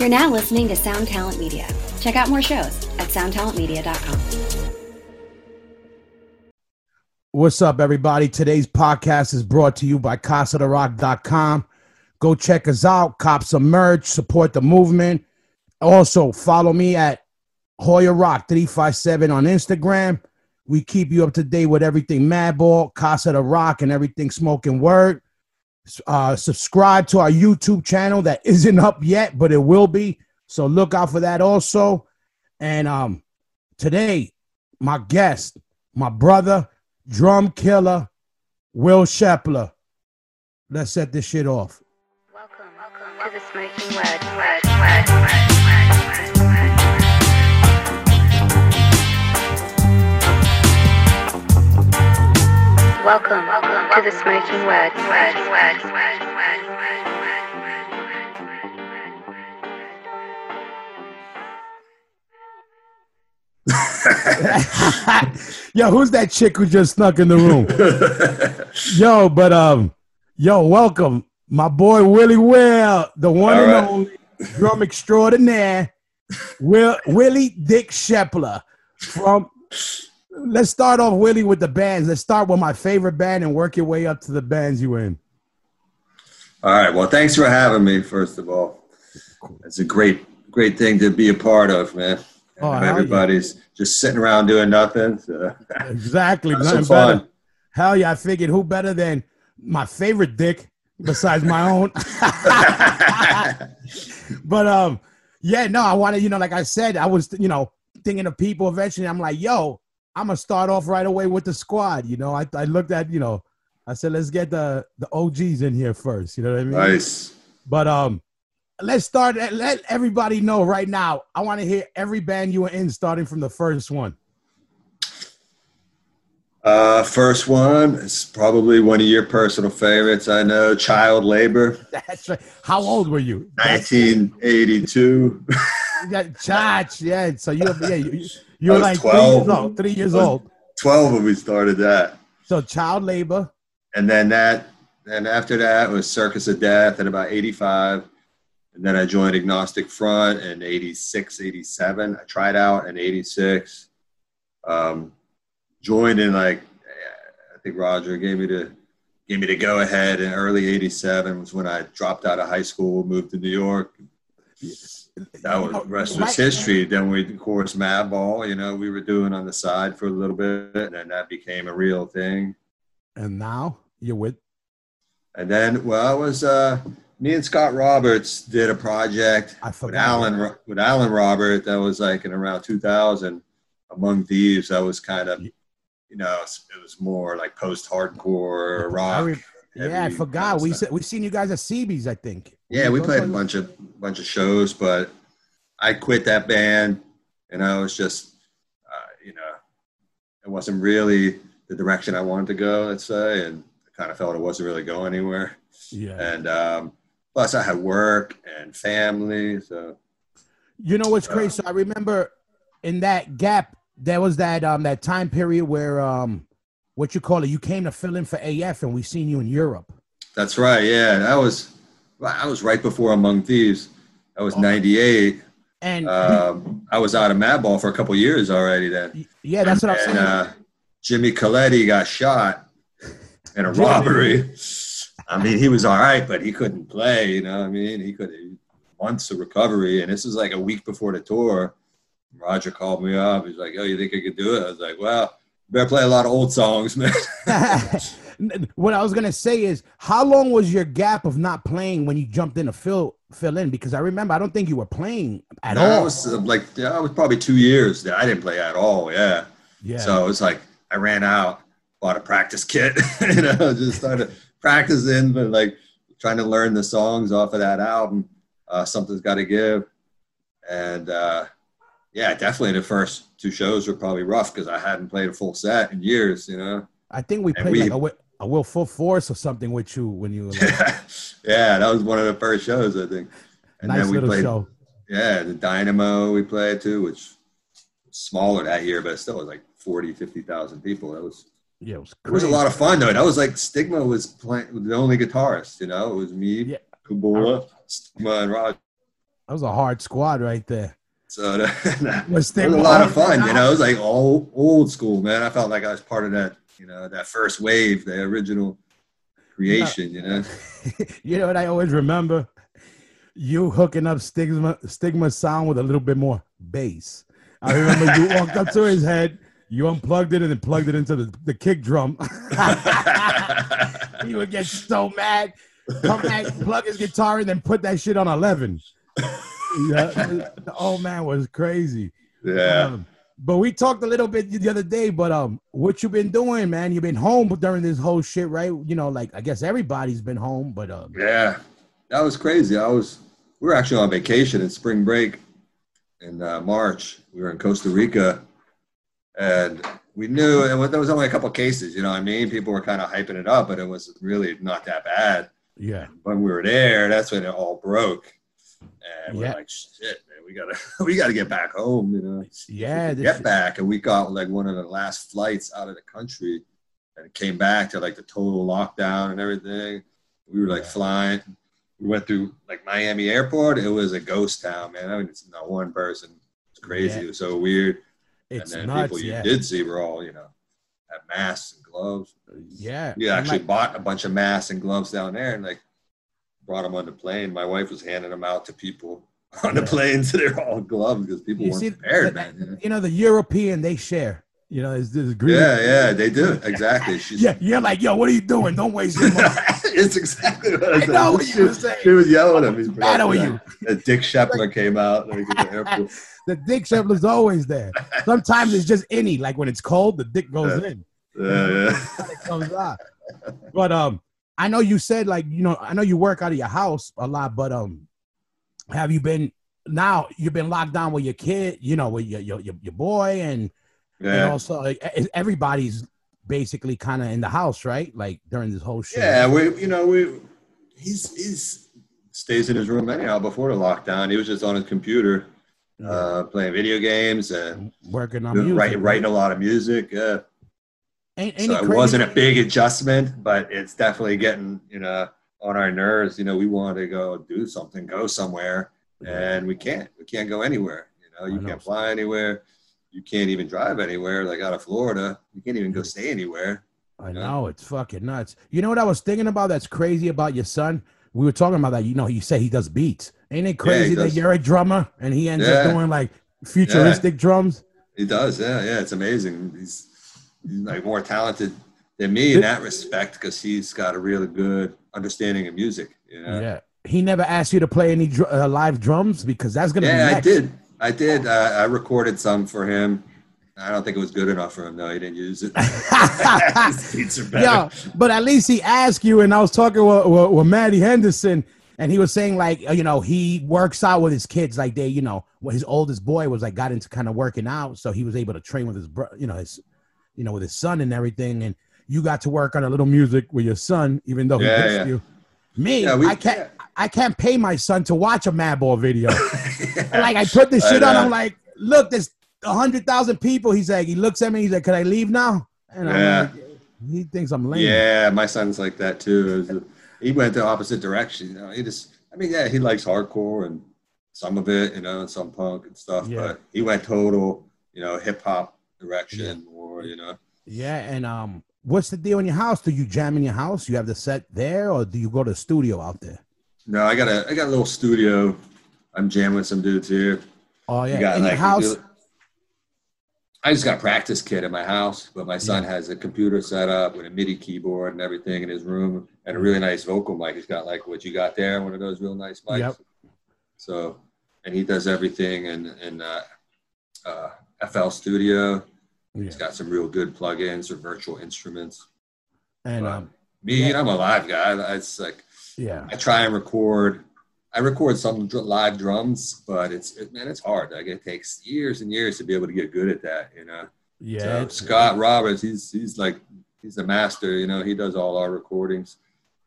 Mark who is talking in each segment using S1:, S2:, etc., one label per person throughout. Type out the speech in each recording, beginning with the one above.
S1: You're now listening to Sound Talent Media. Check out more shows at soundtalentmedia.com.
S2: What's up, everybody? Today's podcast is brought to you by CasaDeRock.com. Go check us out, cop some merch, support the movement. Also, follow me at Hoya Rock 357 on Instagram. We keep you up to date with everything Madball, Casa de Rock, and everything Smoking Word. Uh, subscribe to our YouTube channel that isn't up yet, but it will be. So look out for that also. And um, today, my guest, my brother, drum killer, Will Shepler. Let's set this shit off.
S1: Welcome, welcome to the Smoking Word. Word, word, word, Welcome, welcome to the Smoking Word. Word, word, word, word,
S2: yo, who's that chick who just snuck in the room? yo, but um, yo, welcome, my boy Willie Will, the one
S3: All
S2: and
S3: right.
S2: only drum extraordinaire, Will Willie Dick Shepler. From let's start off Willie with the bands. Let's start with my favorite band and work your way up to the bands you in.
S3: All right. Well, thanks for having me. First of all, it's a great, great thing to be a part of, man.
S2: Oh, yeah.
S3: everybody's just sitting around doing nothing. So,
S2: Exactly, nothing
S3: fun.
S2: better. Hell yeah, I figured who better than my favorite dick besides my own. but um, yeah, no, I wanted, you know, like I said, I was, you know, thinking of people eventually. I'm like, yo, I'm gonna start off right away with the squad. You know, I, I looked at, you know, I said, let's get the the OGs in here first. You know what I mean?
S3: nice.
S2: But um, let's start. Let everybody know right now. I want to hear every band you were in, starting from the first one.
S3: Uh, first one is probably one of your personal favorites. I know, Child Labor,
S2: That's right. How old were you?
S3: 1982.
S2: Yeah, Chach, yeah. So you, yeah, you, you
S3: I
S2: were
S3: was
S2: like
S3: 12.
S2: three years old. Three years old.
S3: 12 when we started that.
S2: So child labor.
S3: and then that and after that was circus of death at about 85 and then i joined agnostic front in 86 87 i tried out in 86 um, joined in like i think roger gave me the gave me the go ahead in early 87 was when i dropped out of high school moved to new york that was the rest was
S2: Right.
S3: history then we of course madball you know we were doing on the side for a little bit and then that became a real thing
S2: And now you're with.
S3: And then, well, it was uh, me and Scott Roberts did a project
S2: I
S3: with. Alan with Alan Robert. That was like in around 2000. Among Thieves, that was kind of, you know, it was more like post-hardcore
S2: I
S3: rock.
S2: re- yeah, I forgot. We se- we seen you guys at CB's, I think.
S3: Yeah, we played a bunch of bunch of shows, but I quit that band, and I was just, uh, you know, it wasn't really the direction I wanted to go. Let's say, and I kind of felt it wasn't really going anywhere.
S2: Yeah.
S3: and um, plus I had work and family. So
S2: You know what's crazy? So I remember in that gap, there was that um that time period where um what you call it, you came to fill in for AF, and we seen you in Europe.
S3: that's right. Yeah, that was I was right before Among Thieves. I was '98.
S2: And
S3: Um, I was out of Madball for a couple years already then.
S2: yeah, that's what I'm saying.
S3: uh, Jimmy Colletti got shot in a
S2: Jimmy.
S3: robbery. I mean, he was all right, but he couldn't play. You know, what I mean, he could months of recovery, and this was like a week before the tour. Roger called me up. He's like, "Oh, you think I could do it?" I was like, "Well, better play a lot of old songs, man."
S2: what I was gonna say is, how long was your gap of not playing when you jumped in to fill fill in? Because I remember, I don't think you were playing at
S3: No,
S2: all.
S3: It was uh, like yeah, it was probably two years that I didn't play at all. Yeah.
S2: yeah.
S3: So it was like I ran out, bought a practice kit, you know, just started practicing, but like trying to learn the songs off of that album. Uh, Something's got to give, and uh, yeah, definitely the first two shows were probably rough because I hadn't played a full set in years, you know.
S2: I think we
S3: and
S2: played
S3: we-
S2: like a, a With Full Force or something with you when you were like,
S3: yeah, that was one of the first shows I think. And
S2: nice
S3: then we
S2: little
S3: played,
S2: show.
S3: yeah, the Dynamo we played too, which was smaller that year, but still was like 40, 50,000 people. That was
S2: Yeah, it was.
S3: It was a lot of fun though. That was like Stigma was playing the only guitarist, you know. It was me,
S2: Yeah.
S3: Kabula, Stigma, and Rod.
S2: That was a hard squad right there.
S3: So that,
S2: Was
S3: was a lot of fun, you know. It was like all old school, man. I felt like I was part of that, you know, that first wave, the original creation, you know.
S2: you know what I always remember? You hooking up stigma stigma sound with a little bit more bass. I remember you walked up to his head, you unplugged it and then plugged it into the, the kick drum. he would get so mad. Come back, plug his guitar, and then put that shit on eleven. Yeah, the old man was crazy.
S3: yeah.
S2: Um, but we talked a little bit the other day. But um, what you been doing, man? You've been home during this whole shit, right? You know, like I guess everybody's been home, but um,
S3: Yeah, that was crazy. I was we were actually on vacation in spring break in uh, March. We were in Costa Rica, and we knew and there was only a couple cases. You know what I mean? People were kind of hyping it up, but it was really not that bad.
S2: yeah,
S3: When we were there, that's when it all broke, and we're
S2: Yeah.
S3: like, "Shit, we gotta we gotta get back home." You know?
S2: yeah.
S3: get
S2: shit-
S3: back and we got like one of the last flights out of the country and it came back to like the total lockdown and everything we were like
S2: Yeah.
S3: flying we went through like miami airport it was a ghost town man i mean it's not one person it's crazy
S2: Yeah.
S3: it was so weird
S2: It's
S3: and then
S2: nuts.
S3: people you
S2: Yeah,
S3: did see were all you know had masks and gloves
S2: yeah.
S3: we actually
S2: like,
S3: bought a bunch of masks and gloves down there and like brought them on the plane my wife was handing them out to people on the
S2: Yeah.
S3: plane so they're all gloves because people
S2: You
S3: weren't
S2: see,
S3: prepared
S2: the-
S3: man you know?
S2: the European they share. You know, there's this green.
S3: Yeah, yeah, they do exactly. She's,
S2: Yeah, you're like, yo, what are you doing? Don't waste your money.
S3: it's exactly what I
S2: I know what
S3: she,
S2: you were saying.
S3: she was yelling at me.
S2: Mad with you.
S3: And Dick Shepler came out. The.
S2: The dick Shepler's always there. Sometimes it's just any. Like when it's cold, the dick goes in.
S3: Yeah, yeah.
S2: it comes out. But um, I know you said like you know I know you work out of your house a lot, but um, have you been now? You've been locked down with your kid, you know, with your your your, your boy, and and also like, everybody's basically kind of in the house, right? Like during this whole shit.
S3: yeah. We, you know, we. He's he's stays in his room anyhow. Before the lockdown, he was just on his computer, uh, playing video games and
S2: working on music.
S3: writing, writing a lot of music. Yeah.
S2: Ain't, ain't
S3: so
S2: it
S3: it wasn't a big adjustment, but it's definitely getting you know on our nerves. You know, we want to go do something, go somewhere, and we can't. We can't go anywhere. You know, you
S2: know.
S3: can't fly anywhere. You can't even drive anywhere. Like out of Florida, you can't even go stay anywhere.
S2: I know it's fucking nuts. You know what I was thinking about? That's crazy about your son. We were talking about that. You know, you say he does beats. Ain't it crazy that you're a drummer and he ends
S3: Yeah.
S2: up doing like futuristic drums?
S3: He does. Yeah, yeah. It's amazing. He's, he's like more talented than me in that respect because he's got a really good understanding of music. You know?
S2: Yeah. He never asked you to play any dr- uh, live drums because that's gonna
S3: Yeah,
S2: be
S3: I did. I did. Uh, I recorded some for him. I don't think it was good enough for him. No, he didn't use it. His beats are better.
S2: Yeah, but at least he asked you. And I was talking with, with, with Maddie Henderson, and he was saying like, uh, you know, he works out with his kids. Like they, you know, well, his oldest boy was like got into kind of working out, so he was able to train with his, bro- you know, his, you know, with his son and everything. And you got to work on a little music with your son, even though he
S3: Yeah,
S2: dissed
S3: yeah.
S2: you. Me,
S3: Yeah, we-
S2: I can't.
S3: yeah.
S2: I can't pay my son to watch a Madball video. Like I put this shit on. I'm like, look, there's a hundred thousand people. He's like, he looks at me, he's like, can I leave now? And
S3: Yeah.
S2: I'm like, he thinks I'm lame.
S3: Yeah, my son's like that too. He went the opposite direction. You know, he just, I mean, yeah, he likes hardcore and some of it, you know, and some punk and stuff.
S2: Yeah.
S3: But he went total, you know, hip hop direction, or you know.
S2: Yeah, and um, what's the deal in your house? Do you jam in your house? You have the set there, or do you go to the studio out there?
S3: No, I got a, I got a little studio. I'm jamming with some dudes here.
S2: Oh yeah,
S3: You got
S2: in your house.
S3: I just got a practice kit in my house, but my son has a computer set up with a MIDI keyboard and everything in his room, and a really nice vocal mic. He's got like what you got there, one of those real nice mics.
S2: Yep.
S3: So, and he does everything in in uh, uh, FL Studio.
S2: Yeah.
S3: He's got some real good plugins or virtual instruments.
S2: And
S3: But
S2: um,
S3: me, I'm a live guy. It's like
S2: yeah,
S3: I try and record. I record some dr- live drums, but it's it, man, it's hard. Like it takes years and years to be able to get good at that. You know.
S2: yeah,
S3: So
S2: it's-
S3: Scott Roberts, he's he's like he's a master. You know, he does all our recordings.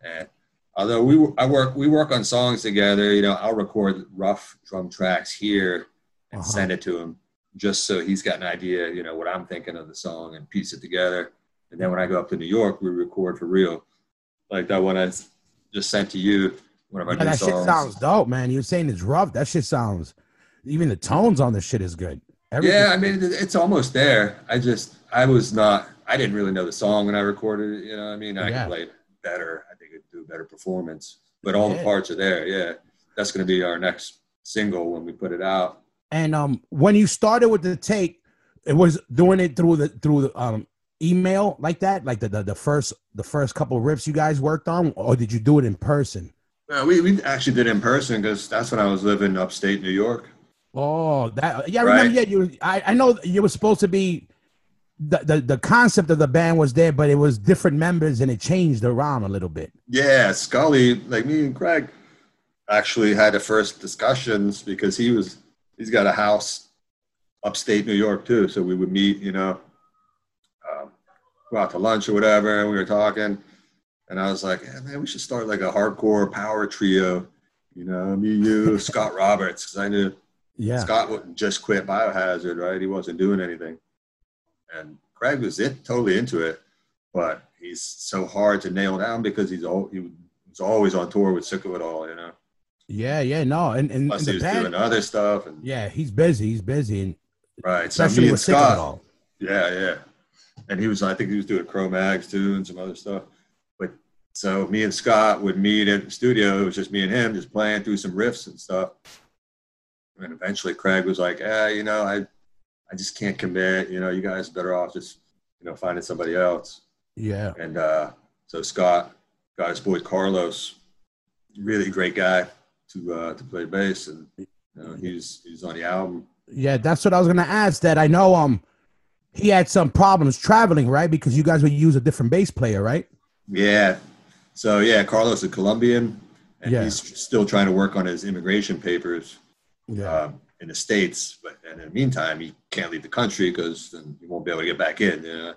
S3: And although we I work we work on songs together, you know, I'll record rough drum tracks here and
S2: Uh-huh.
S3: send it to him just so he's got an idea, you know, what I'm thinking of the song and piece it together. And then when I go up to New York, we record for real. Like that one I just sent to you one of our
S2: Yeah, that shit
S3: songs.
S2: sounds dope, man. You're saying it's rough. That shit sounds. Even the tones on the shit is good. Everything-
S3: Yeah, I mean, it's almost there. I just, I was not, I didn't really know the song when I recorded it. You know, what I mean, I
S2: Yeah.
S3: could play it better. I think it'd do a better performance. But all
S2: Yeah.
S3: the parts are there. Yeah, that's going to be our next single when we put it out.
S2: And um, when you started with the take, it was doing it through the through the um email like that, like the the, the first the first couple riffs you guys worked on, or did you do it in person?
S3: Uh, we we actually did it in person because that's when I was living upstate New York.
S2: Oh, that yeah, I
S3: Right.
S2: remember. Yeah, you. I I know you were supposed to be. The, the the concept of the band was there, but it was different members and it changed around a little bit.
S3: Yeah, Scully, like me and Craig, actually had the first discussions because he was he's got a house upstate New York too. So we would meet, you know, um, go out to lunch or whatever, and we were talking. And I was like, yeah, man, we should start like a hardcore power trio. You know, me, you, Scott Roberts, because I knew
S2: Yeah,
S3: Scott wouldn't just quit Biohazard, right? He wasn't doing anything. And Craig was in, totally into it, but he's so hard to nail down because he's all, he was always on tour with Sick of It All, you know.
S2: Yeah, yeah. No, and and,
S3: Plus
S2: and
S3: he was
S2: band.
S3: doing other stuff, and
S2: Yeah, he's busy. He's busy, and
S3: right. So
S2: especially
S3: me
S2: with
S3: and Scott, yeah, yeah. And he was, I think he was doing Cro-Mags too, and some other stuff. But so me and Scott would meet at the studio. It was just me and him, just playing through some riffs and stuff. And eventually, Craig was like, "Ah, you know, I, I just can't commit. You know, you guys are better off just, you know, finding somebody else."
S2: Yeah,
S3: And uh, so Scott got his boy Carlos, really great guy to uh, to play bass, and you know, he's he's on the album.
S2: yeah. That's what I was gonna ask. That I know. Um, he had some problems traveling, right? Because you guys would use a different bass player, right?
S3: Yeah. So yeah, Carlos is Colombian, and
S2: Yeah.
S3: he's still trying to work on his immigration papers um, in the states. But and in the meantime, he can't leave the country because then he won't be able to get back in. You know?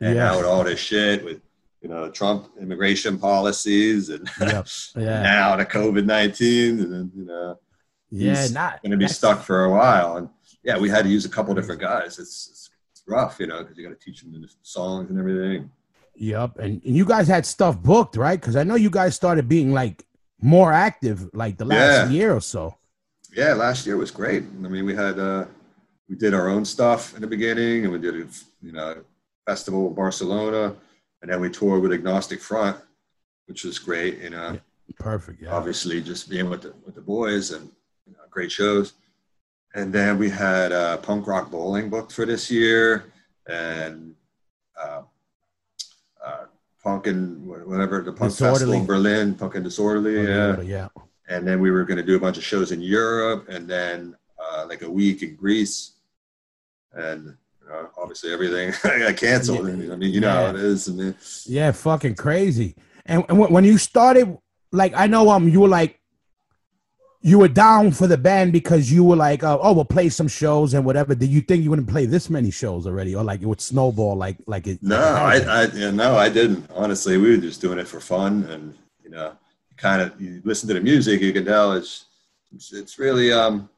S3: And
S2: Yeah.
S3: now with all this shit with you know Trump immigration policies and
S2: Yep. Yeah.
S3: now the COVID nineteen, and then you know
S2: yeah,
S3: he's
S2: not
S3: going to be stuck for a while. And yeah, we had to use a couple different guys. It's, it's, it's rough, you know, because you got to teach them the songs and everything.
S2: Yep, and, and you guys had stuff booked, right? Because I know you guys started being like more active, like the last
S3: Yeah.
S2: year or so.
S3: Yeah, last year was great. I mean, we had uh, we did our own stuff in the beginning, and we did a you know festival in Barcelona, and then we toured with Agnostic Front, which was great. You know,
S2: Perfect. Yeah.
S3: obviously just being with the with the boys and you know, great shows. And then we had uh, punk rock bowling booked for this year, and uh, uh, punk and whatever the punk festival in Berlin, punk and disorderly, yeah.
S2: yeah.
S3: And then we were going to do a bunch of shows in Europe, and then uh, like a week in Greece, and know, obviously everything got canceled.
S2: Yeah.
S3: I mean, you know how it is. I mean,
S2: Yeah, fucking crazy. And, and when you started, like I know, um, you were like, you were down for the band because you were like, uh, oh, we'll play some shows and whatever. Did you think you wouldn't play this many shows already, or like it would snowball, like like it?
S3: No,
S2: like
S3: I? I yeah, no, I didn't. Honestly, we were just doing it for fun, and you know, kind of you listen to the music, you can tell it's it's, it's really um,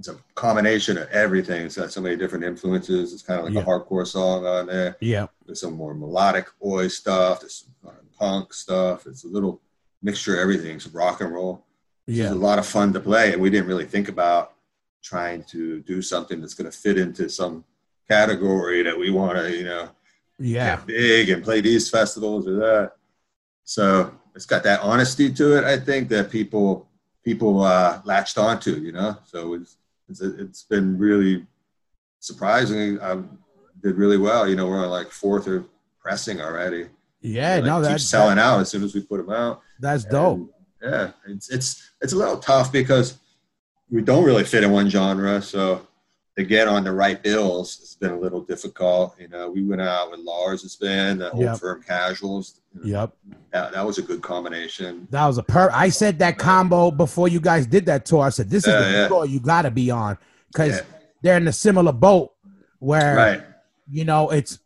S3: it's a combination of everything. It's got so many different influences. It's kind of like
S2: Yeah.
S3: a hardcore song on there.
S2: yeah,
S3: There's some more melodic oi stuff. There's some punk stuff. It's a little mixture of everything. It's rock and roll. It's
S2: yeah,
S3: a lot of fun to play, and we didn't really think about trying to do something that's going to fit into some category that we want to, you know,
S2: yeah,
S3: get big and play these festivals or that. So it's got that honesty to it. I think that people people uh, latched onto, you know. So it's it's, it's been really surprising. I did really well. You know, we're on like fourth or pressing already.
S2: yeah.
S3: Like,
S2: no, that's
S3: selling out as soon as we put them out.
S2: that's dope.
S3: Yeah, it's it's it's a little tough because we don't really fit in one genre. So to get on the right bills, it's been a little difficult. You know, we went out with Lars' band, the old
S2: Yep.
S3: firm Casuals.
S2: Yep,
S3: that, that was a good combination.
S2: that was a per. I said that combo before you guys did that tour. I said this is
S3: Yeah,
S2: the
S3: yeah.
S2: tour you got to be on because
S3: Yeah.
S2: they're in a similar boat where
S3: Right.
S2: you know it's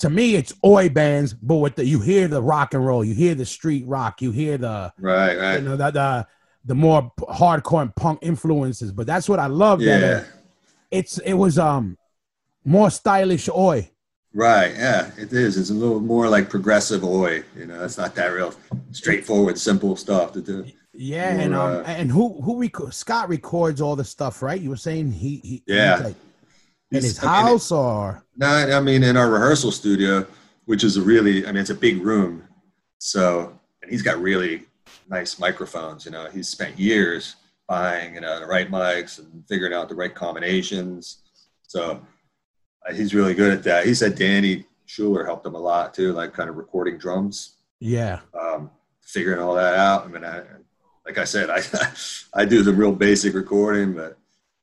S2: to me it's oi bands but with the you hear the rock and roll you hear the street rock you hear the
S3: Right. right, you
S2: know the the, the more hardcore and punk influences but that's what i love that
S3: Yeah.
S2: uh, it's it was um more stylish oi
S3: Right. Yeah. It is. It's a little more like progressive oi. You know, it's not that real straightforward, simple stuff to do.
S2: Yeah, and
S3: Or,
S2: um,
S3: uh,
S2: and who who rec- Scott records all the stuff, right? You were saying he he
S3: Yeah.
S2: like in his
S3: I mean,
S2: house or
S3: No, I mean in our rehearsal studio, which is a really, I mean, it's a big room. So, and he's got really nice microphones. You know, he's spent years buying, you know, the right mics and figuring out the right combinations. So, uh, he's really good at that. He said Danny Schuler helped him a lot too, like kind of recording drums,
S2: yeah,
S3: um, figuring all that out. I mean, I, like I said, I I do the real basic recording, but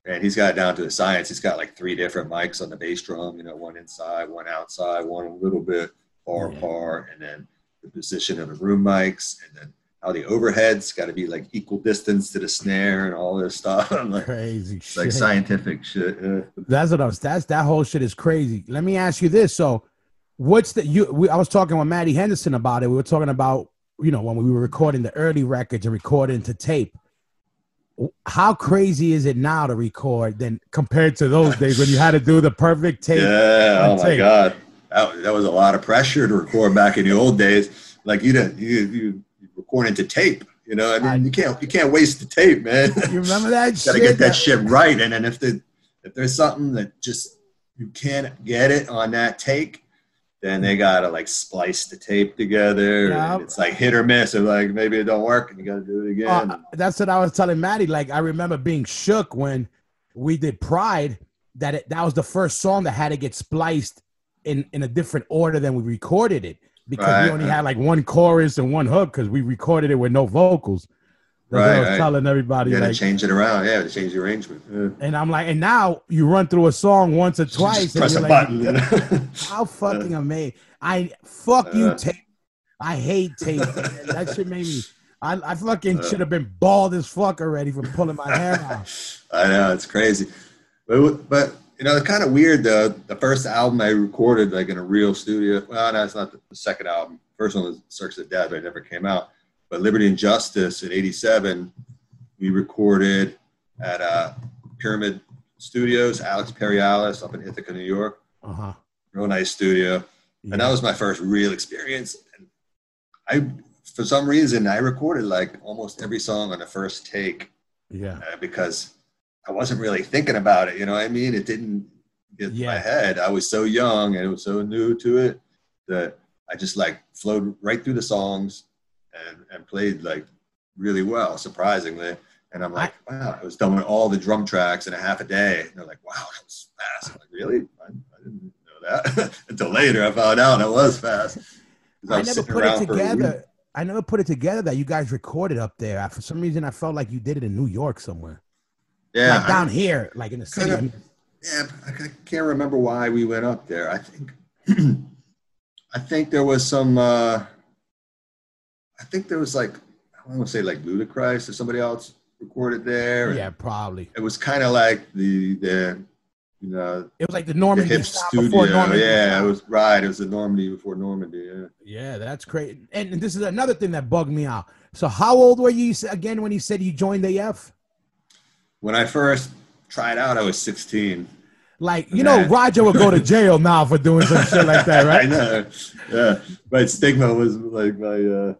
S3: and he's got it down to a science. He's got like three different mics on the bass drum, you know, one inside, one outside, one a little bit far
S2: Yeah.
S3: apart, and then the position of the room mics, and then how the overheads got to be like equal distance to the snare and all this stuff. I'm like,
S2: crazy
S3: it's like scientific shit. Yeah.
S2: That's what I was. That's that whole shit is crazy. Let me ask you this. So, what's the you? We, I was talking with Maddie Henderson about it. We were talking about you know when we were recording the early records and recording to tape. How crazy is it now to record than compared to those days when you had to do the perfect tape?
S3: Yeah. Oh my god, that, that was a lot of pressure to record back in the old days. Like you didn't you you you record into tape. You know, I mean,
S2: I-
S3: you can't you can't waste the tape, man.
S2: You remember that
S3: got to get that shit right. And then if the if there's something that just you can't get it on that take, then they gotta like splice the tape together. And it's like hit or miss. Or like maybe it don't work, and you gotta do it again.
S2: Uh, that's what I was telling Maddie. Like I remember being shook when we did Pride. That it, that was the first song that had to get spliced in in a different order than we recorded it because we only had like one chorus and one hook because we recorded it with no vocals. That's what I
S3: Right,
S2: was
S3: right.
S2: telling everybody.
S3: you gotta
S2: Like,
S3: change it around. Yeah, to change the arrangement. Yeah.
S2: and I'm like, and now you run through a song once or twice,
S3: Just
S2: and
S3: press
S2: you're
S3: a
S2: like,
S3: button.
S2: how fucking amazing! I fuck you, tape. I hate tape. man. that shit made me. I, I fucking
S3: Uh.
S2: should have been bald as fuck already from pulling my hair out.
S3: I know it's crazy, but but you know it's kind of weird though. The first album I recorded like in a real studio. Well, no, it's not the, the second album. First one was Circus of Death, but it never came out. But Liberty and Justice in '87, we recorded at uh, Pyramid Studios, Alex Perialas up in Ithaca, New York.
S2: Uh huh.
S3: Real nice studio, and that was my first real experience. And I, for some reason, I recorded like almost every song on the first take
S2: yeah.
S3: uh, because I wasn't really thinking about it. You know what I mean? It didn't get to my head. I was so young and it was so new to it that I just like flowed right through the songs and, and played like really well, surprisingly. And I'm like, wow, I was done with all the drum tracks in a half a day. And they're like, wow, that was fast. I'm like, really? I, I didn't know that until later. I found out it was fast. 'Cause
S2: I
S3: was
S2: never put it
S3: around for a week.
S2: together. I never put it together that you guys recorded up there. For some reason, I felt like you did it in New York somewhere,
S3: Yeah,
S2: like
S3: I-
S2: down here, like in the city.
S3: Kind Yeah, I I can't remember why we went up there. I think, I think there was some. Uh, I think there was like I want to say like Ludacris or somebody else recorded there.
S2: yeah, probably.
S3: it was kind of like the the you know
S2: It was like the
S3: the
S2: Normandy
S3: hip studio.
S2: before Normandy.
S3: Yeah, it was right. It was the Normandy before Normandy. Yeah.
S2: Yeah, that's great. And, and this is another thing that bugged me out. So, how old were you again when you said you joined the F?
S3: When I first tried out, I was 16.
S2: Like, you know, Roger would go to jail now for doing some shit like that, right?
S3: I know. Yeah, but stigma was like my. Uh,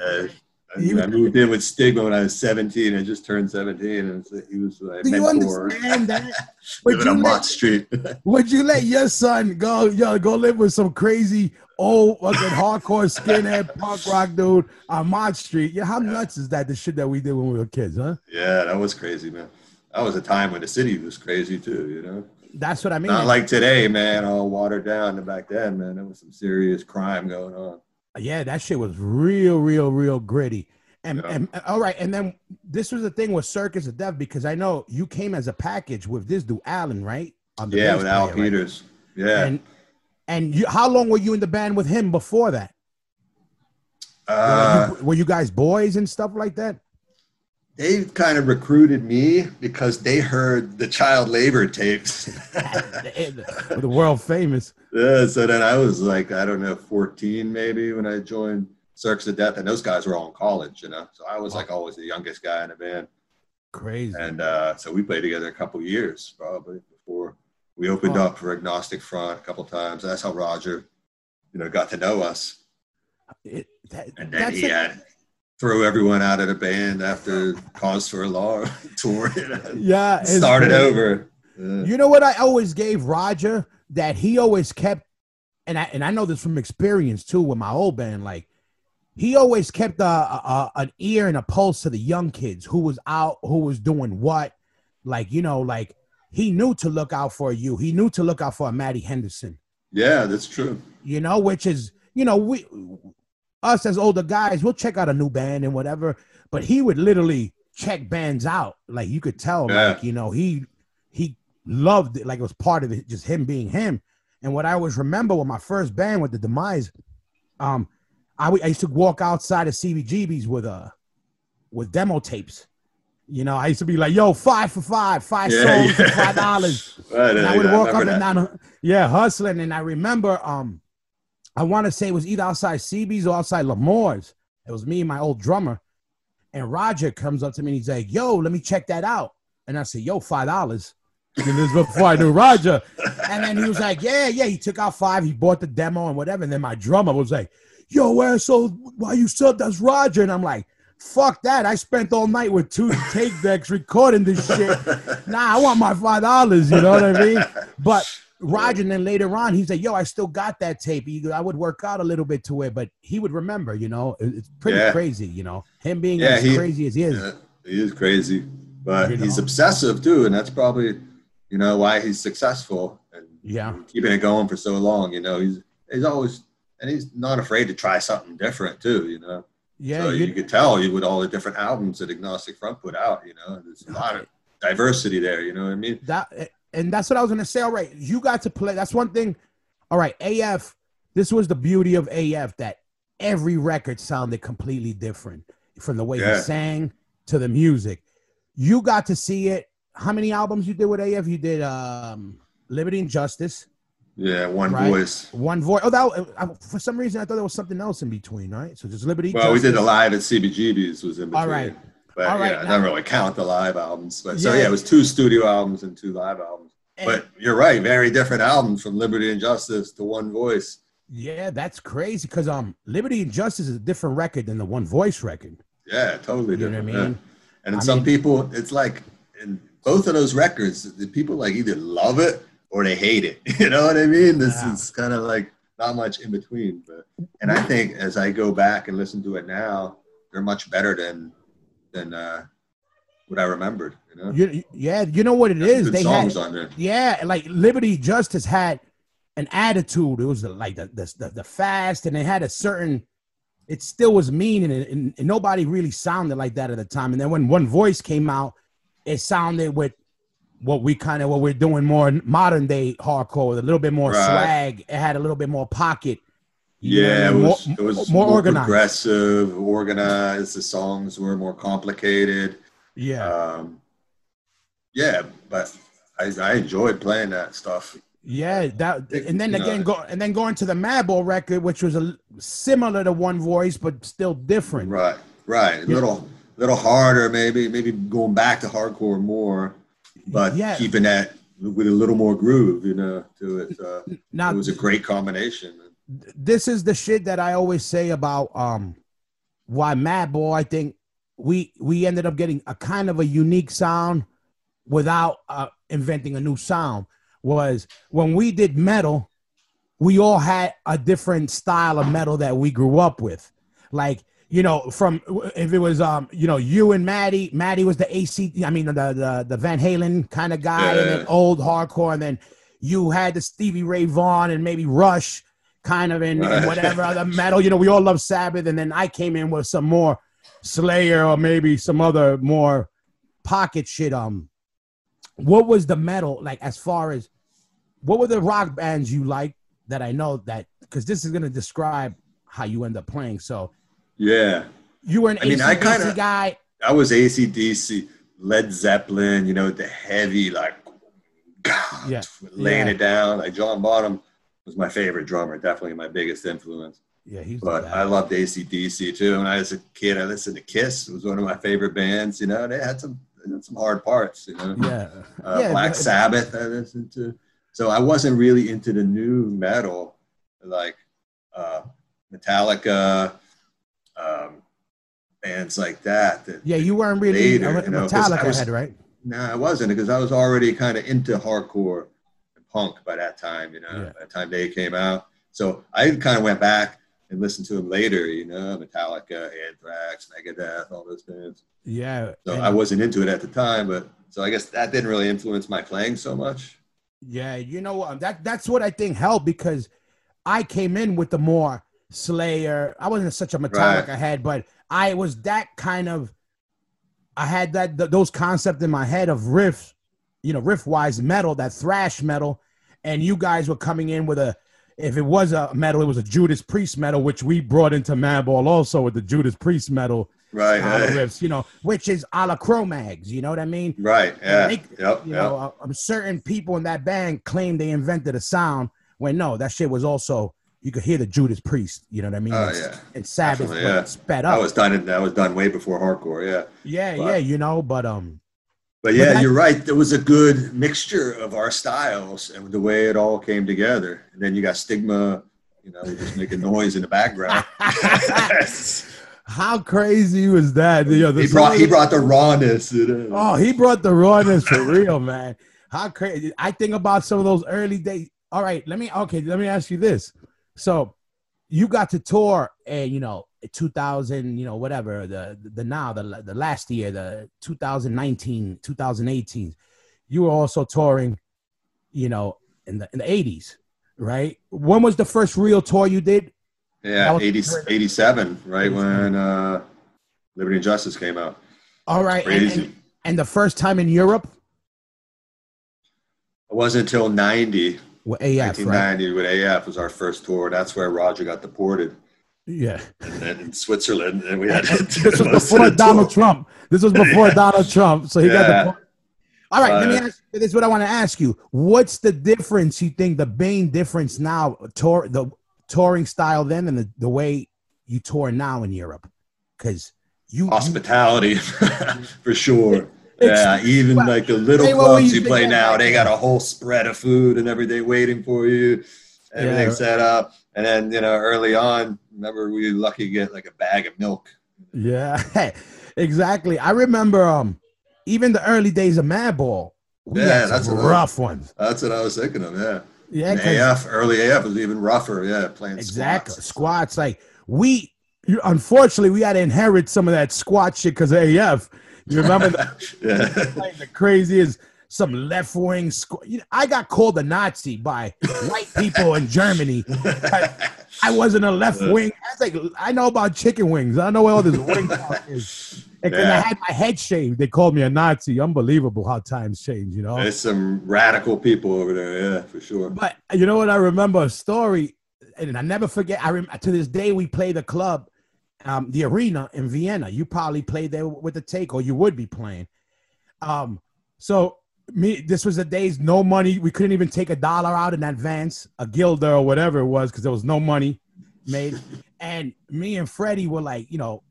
S3: uh, I, I moved in with stigma when I was 17. I just turned 17, and he was like,
S2: Do you understand that? Would
S3: Living
S2: you,
S3: on Mott Street.
S2: would you let your son go, yo, go live with some crazy old fucking hardcore skinhead punk rock dude on Mott Street? Yeah, how nuts is that? The shit that we did when we were kids, huh?
S3: yeah, that was crazy, man. That was a time when the city was crazy too. You know,
S2: That's what I mean.
S3: not like today, man. All watered down. And back then, man, there was some serious crime going on.
S2: Yeah, that shit was real, real, real gritty. And,
S3: Yeah.
S2: and all right, and then this was the thing with Circus of Death because I know you came as a package with this dude Alan, right?
S3: Yeah, with Al
S2: player, right?
S3: Peters. Yeah.
S2: And and you, how long were you in the band with him before that?
S3: uh,
S2: were, you, were you guys boys and stuff like that?
S3: they kind of recruited me because they heard the child labor tapes.
S2: the, world famous.
S3: Yeah, so then I was like, I don't know, 14 maybe when I joined Circus of Death, and those guys were all in college, you know. So I was like always the youngest guy in the band,
S2: Crazy.
S3: and uh, so we played together a couple years probably before we opened
S2: Oh.
S3: up for Agnostic Front a couple times. That's how Roger, you know, got to know us,
S2: It- that-
S3: and then
S2: that's
S3: he
S2: it.
S3: had throw everyone out of the band after Cause for Alarm tour. You know?
S2: Yeah,
S3: Started over. Yeah.
S2: You know what I always gave Roger that he always kept, and I and I know this from experience too with my old band. Like he always kept a, a, an ear and a pulse to the young kids who was out, who was doing what. Like you know, like he knew to look out for you. He knew to look out for a Maddie Henderson.
S3: yeah, that's true.
S2: You know, which is you know we us as older guys, we'll check out a new band and whatever. But he would literally check bands out. Like you could tell,
S3: Yeah.
S2: like you know he he loved it like it was part of it just him being him and what i always remember with my first band with the demise um i, w- I used to walk outside of cbgb's with uh with demo tapes you know i used to be like yo five for five five
S3: Yeah,
S2: songs for
S3: yeah.
S2: five dollars
S3: Right,
S2: and i would
S3: I
S2: walk up
S3: remember
S2: and down yeah hustling and i remember um i want to say it was either outside cb's or outside L'Amour's it was me and my old drummer and roger comes up to me and he's like yo let me check that out and i said yo five dollars and this before I knew Roger. And then he was like, Yeah, yeah. He took out five. He bought the demo and whatever. And then my drummer was like, Yo, asshole, why you sub? That's Roger. And I'm like, Fuck that. I spent all night with two tape decks recording this shit. Nah, I want my five dollars. You know what I mean? But Roger, and then later on, he's like, Yo, I still got that tape. I would work out a little bit to it, but he would remember, you know. It's pretty
S3: Yeah.
S2: crazy, you know. Him being
S3: Yeah,
S2: as
S3: he-
S2: crazy as he is.
S3: Yeah, he is crazy, but
S2: You
S3: he's obsessive too, and that's probably you know why he's successful and
S2: Yeah.
S3: keeping it going for so long. You know, he's he's always and he's not afraid to try something different too. You know,
S2: Yeah.
S3: so
S2: you-
S3: could tell you with all the different albums that Agnostic Front put out. You know, there's a lot of diversity there. You know what I mean?
S2: that and that's what I was gonna say. All right, you got to play. That's one thing. All right, AF. This was the beauty of AF that every record sounded completely different from the way
S3: Yeah.
S2: he sang to the music. You got to see it. How many albums you did with AF? You did um Liberty and Justice,
S3: Yeah, one
S2: Right.
S3: voice.
S2: One Voice. Oh, that uh, for some reason I thought there was something else in between, right? So just Liberty.
S3: Well, we did the live at CBGB's was in between.
S2: All right.
S3: But
S2: All right,
S3: yeah, I don't really count the live albums. But so
S2: Yeah.
S3: yeah, it was two studio albums and two live albums.
S2: And-
S3: But you're right, very different albums from Liberty and Justice to One Voice.
S2: yeah, that's crazy because um Liberty and Justice is a different record than the One Voice record.
S3: Yeah, totally
S2: You know
S3: different.
S2: what I mean?
S3: yeah. And
S2: I
S3: some
S2: mean-
S3: people, it's like in both of those records, the people like either love it or they hate it. You know what I mean? This
S2: Yeah.
S3: is kind of like not much in between. But and I think as I go back and listen to it now, they're much better than than uh, what I remembered. You know,
S2: You, yeah, you know what it is.
S3: good
S2: They
S3: songs
S2: had
S3: on there.
S2: yeah, like Liberty Justice had an attitude. It was like the the, the, the fast, and they had a certain. It still was mean, and, and, and nobody really sounded like that at the time. And then when One Voice came out, it sounded with what we kind of what we're doing more modern day hardcore with a little bit more
S3: Right.
S2: swag. It had a little bit more pocket. You know
S3: Yeah, it was,
S2: more,
S3: it was
S2: more
S3: more,
S2: organized.
S3: progressive, organized. The songs were more complicated.
S2: Yeah,
S3: Um, yeah, but I, I enjoyed playing that stuff.
S2: Yeah, that and then again go and then going to the Madball record, which was a similar to One Voice but still different.
S3: Right, right. A
S2: Yeah.
S3: little, little harder, maybe, maybe going back to hardcore more, but
S2: Yeah.
S3: keeping that with a little more groove, you know, to it. Uh,
S2: Now
S3: it was a great combination.
S2: this is the shit that I always say about um why Madball. I think we we ended up getting a kind of a unique sound without uh, inventing a new sound. Was when we did metal, we all had a different style of metal that we grew up with. Like you know, from if it was um you know you and Maddie, Maddie was the AC. I mean the the, the Van Halen kind of guy, and then old hardcore, and then you had the Stevie Ray Vaughan and maybe Rush kind of in, in whatever other metal. You know, we all love Sabbath, and then I came in with some more Slayer or maybe some other more pocket shit. Um, what was the metal like as far as what were the rock bands you liked that I know that because this is gonna describe how you end up playing. So
S3: Yeah,
S2: you were an
S3: I mean, I kinda-
S2: guy.
S3: I was ACDC, Led Zeppelin, you know, the heavy, like, God,
S2: Yeah.
S3: laying
S2: Yeah.
S3: it down. Like, John Bonham was my favorite drummer, definitely my biggest influence.
S2: Yeah, he's
S3: But I loved ACDC too. When I was a kid, I listened to Kiss. It was one of my favorite bands. You know, they had some they had some hard parts. You know,
S2: yeah,
S3: uh,
S2: yeah,
S3: Black
S2: but-
S3: Sabbath. I listened to. So I wasn't really into the new metal, like uh, Metallica, bands like that. that
S2: Yeah, you weren't really
S3: Later,
S2: a
S3: you know,
S2: Metallica
S3: was-
S2: head, right?
S3: No, I wasn't because I was already kind of into hardcore and punk by that time. You know,
S2: Yeah.
S3: by the time they came out, so I kind of went back and listened to them later. You know, Metallica, Anthrax, Megadeth, all those bands.
S2: Yeah.
S3: So I wasn't into it at the time, but so I guess that didn't really influence my playing so much.
S2: Yeah, you know what? That that's what I think helped because I came in with the more Slayer. I wasn't such a Metallica
S3: Right.
S2: head, but I was that kind of. I had that th- those concept in my head of riff, you know, riff wise metal, that thrash metal, and you guys were coming in with a. If it was a metal, it was a Judas Priest metal, which we brought into Madball also with the Judas Priest metal
S3: Right, right,
S2: riffs, you know, which is a la Cro-Mags, you know what I mean?
S3: right. Yeah,
S2: Make-
S3: yep,
S2: you
S3: yep.
S2: know, uh, certain people in that band claim they invented a sound when no, that shit was also you could hear the Judas Priest. You know what I mean?
S3: Oh,
S2: and,
S3: yeah.
S2: and Sabbath but
S3: yeah.
S2: sped up.
S3: was done. That was done way before hardcore. Yeah.
S2: yeah,
S3: but-
S2: yeah, you know, but um,
S3: But yeah,
S2: that-
S3: you're right. There was a good mixture of our styles and the way it all came together. And then you got stigma, you know, just making noise in the background.
S2: how crazy was that? You know,
S3: he brought he brought the rawness.
S2: Oh, he brought the rawness for real, man. How crazy! I think about some of those early days. All right, let me okay, let me ask you this. So, you got to tour, and you know, 2000, you know, whatever the the now the the last year, the 2019, 2018. You were also touring, you know, in the in the 80s, right? When was the first real tour you did?
S3: Yeah,
S2: was-
S3: 80, 87, right when uh, Liberty and Justice came out.
S2: All right, and,
S3: Crazy.
S2: and, and the first time in Europe,
S3: It wasn't until 90,
S2: with AF, right?
S3: 1990 with AF was our first tour. That's where Roger got deported.
S2: Yeah.
S3: And then in Switzerland, and we had
S2: this was
S3: do most of
S2: before Donald
S3: tour.
S2: Trump. This was before Donald Trump. So he got
S3: Yeah.
S2: the. All right, let me
S3: Uh,
S2: ask. This is what I want to ask you. What's the difference? You think the main difference now, tour the touring style then, and the, the way you tour now in Europe? Because you, you
S3: hospitality for sure. Yeah, even
S2: well,
S3: like the little
S2: hey, what were
S3: clubs
S2: you
S3: play now, they got a whole spread of food and everything waiting for you, everything
S2: Yeah.
S3: set up. And then you know, early on, remember we were lucky to get like a bag of milk.
S2: yeah, exactly. I remember um even the early days of Madball. We
S3: Yeah, that's I-
S2: rough ones.
S3: That's what I was thinking of. Yeah,
S2: Yeah,
S3: AF early AF was even rougher. Yeah, playing
S2: Exactly.
S3: squats.
S2: Squats. Like we, unfortunately, we had to inherit some of that squat shit because AF. You remember the,
S3: yeah,
S2: like, the craziest, some left wing squat. You know, I got called a Nazi by white people in Germany. I, I wasn't a left wing. I was like, I know about chicken wings. I know where all this wing talk is. And 'cause I had my head shaved. They called me a Nazi. Unbelievable how times change, you know?
S3: there's some radical people over there. Yeah, for sure.
S2: But you know what? I remember a story, and I never forget. I rem- to this day we play the club, um, the arena in Vienna. You probably played there with the take, or you would be playing. Um, so me, this was the days no money. We couldn't even take a dollar out in advance, a guilder or whatever it was, because there was no money made. And me and Freddie were like, you know,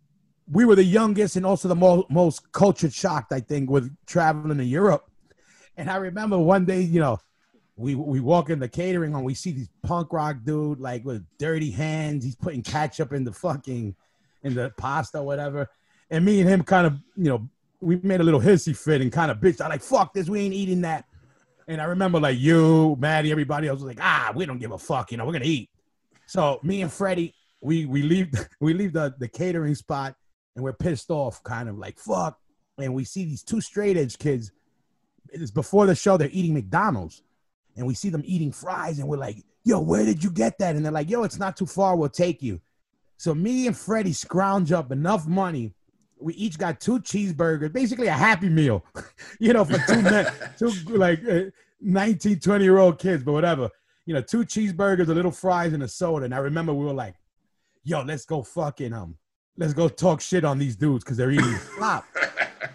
S2: we were the youngest and also the mo- most cultured shocked, I think, with traveling to Europe. And I remember one day, you know, we we walk in the catering and we see these punk rock dude like with dirty hands. He's putting ketchup in the fucking in the pasta, or whatever. And me and him kind of, you know, we made a little hissy fit and kind of bitched. I like, fuck this, we ain't eating that. And I remember like you, Maddie, everybody else was like, ah, we don't give a fuck, you know, we're gonna eat. So me and Freddie, we we leave we leave the, the catering spot and we're pissed off, kind of like fuck. And we see these two straight edge kids. It's before the show, they're eating McDonald's. And we see them eating fries, and we're like, yo, where did you get that? And they're like, yo, it's not too far, we'll take you. So me and Freddie scrounge up enough money. We each got two cheeseburgers, basically a happy meal, you know, for two men, two like uh, 19, 20 year old kids, but whatever. You know, two cheeseburgers, a little fries, and a soda. And I remember we were like, yo, let's go fucking um, let's go talk shit on these dudes because they're eating flop.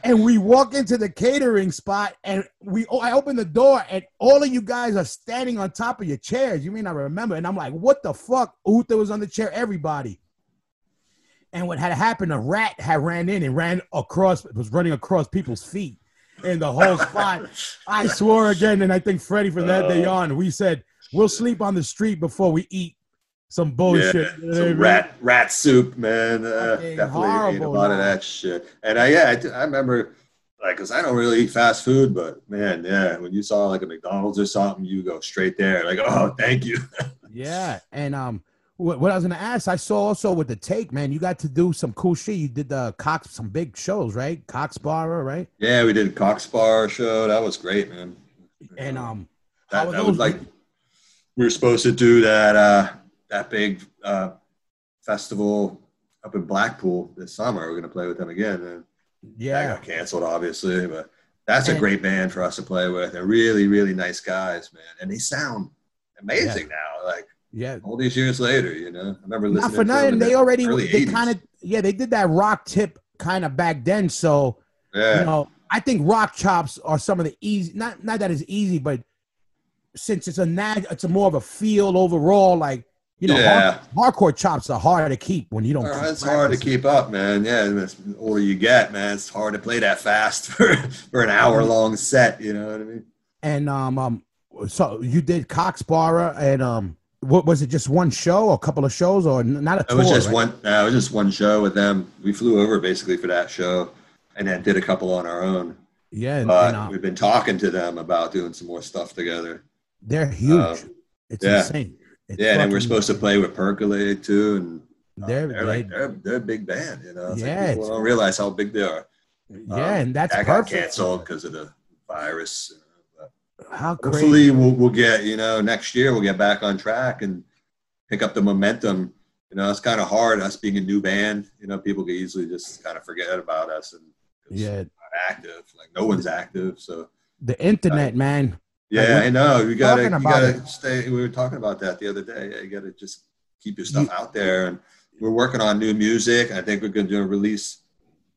S2: And we walk into the catering spot, and we oh, I open the door, and all of you guys are standing on top of your chairs. You may not remember, and I'm like, "What the fuck?" Uther was on the chair. Everybody. And what had happened? A rat had ran in and ran across, was running across people's feet in the whole spot. I swore again, and I think Freddie from that day on, we said we'll sleep on the street before we eat some bullshit.
S3: Yeah, some rat rat soup, man. Uh, definitely ate a
S2: horrible,
S3: lot of that shit. And I yeah, I, I remember like because I don't really eat fast food, but man, yeah, when you saw like a McDonald's or something, you go straight there, like oh, thank you.
S2: Yeah, and um, what, what I was gonna ask, I saw also with the take, man, you got to do some cool shit. You did the Cox, some big shows, right? Cock Sparrer, right?
S3: yeah, we did Cock Sparrer show. That was great, man.
S2: And um,
S3: that, that was like we were supposed to do that uh that big uh festival up in Blackpool this summer. We're gonna play with them again. And that
S2: yeah,
S3: got canceled, obviously, but that's a great band for us to play with. They're really, really nice guys, man, and they sound amazing now. Like
S2: yeah.
S3: all these years later, you know. I remember
S2: Not
S3: listening.
S2: for
S3: to them
S2: nothing.
S3: in
S2: They
S3: the
S2: already they kind of yeah they did that rock tip kind of back then. So
S3: yeah,
S2: you know, I think rock chops are some of the easy. Not not that it's easy, but since it's a nag, it's a more of a feel overall. Like you know,
S3: Yeah.
S2: hard- hardcore chops are hard to keep when you don't. Keep
S3: it's hard to keep up, man. Yeah, the older you get, man, it's hard to play that fast for, for an hour long set. You know what I mean?
S2: And um um, so you did Cock Sparrer and um, what was it? Just one show, or a couple of shows, or not a
S3: It was just
S2: right?
S3: one. No, it was just one show with them. We flew over basically for that show, and then did a couple on our own.
S2: Yeah, and,
S3: But
S2: and, uh,
S3: we've been talking to them about doing some more stuff together.
S2: they're huge.
S3: um,
S2: it's
S3: yeah.
S2: insane. It's
S3: yeah, and we're supposed to play with Perkele too, and uh,
S2: They're-
S3: they're, like
S2: they-
S3: they're they're a big band. You know, It's like
S2: Yeah,
S3: people
S2: it's-
S3: don't realize how big they are.
S2: Yeah,
S3: Um,
S2: and that's
S3: that got canceled because of the virus. You
S2: How crazy!
S3: Hopefully, we'll we'll get you know next year we'll get back on track and pick up the momentum. You know, it's kind of hard us being a new band. You know, people can easily just kind of forget about us and
S2: Yeah,
S3: active. Like no one's active, so.
S2: the internet, man.
S3: Yeah,
S2: Like,
S3: I know. You gotta, you gotta stay. We were talking about that the other day. You gotta just keep your stuff out there. And we're working on new music. I think we're gonna do a release,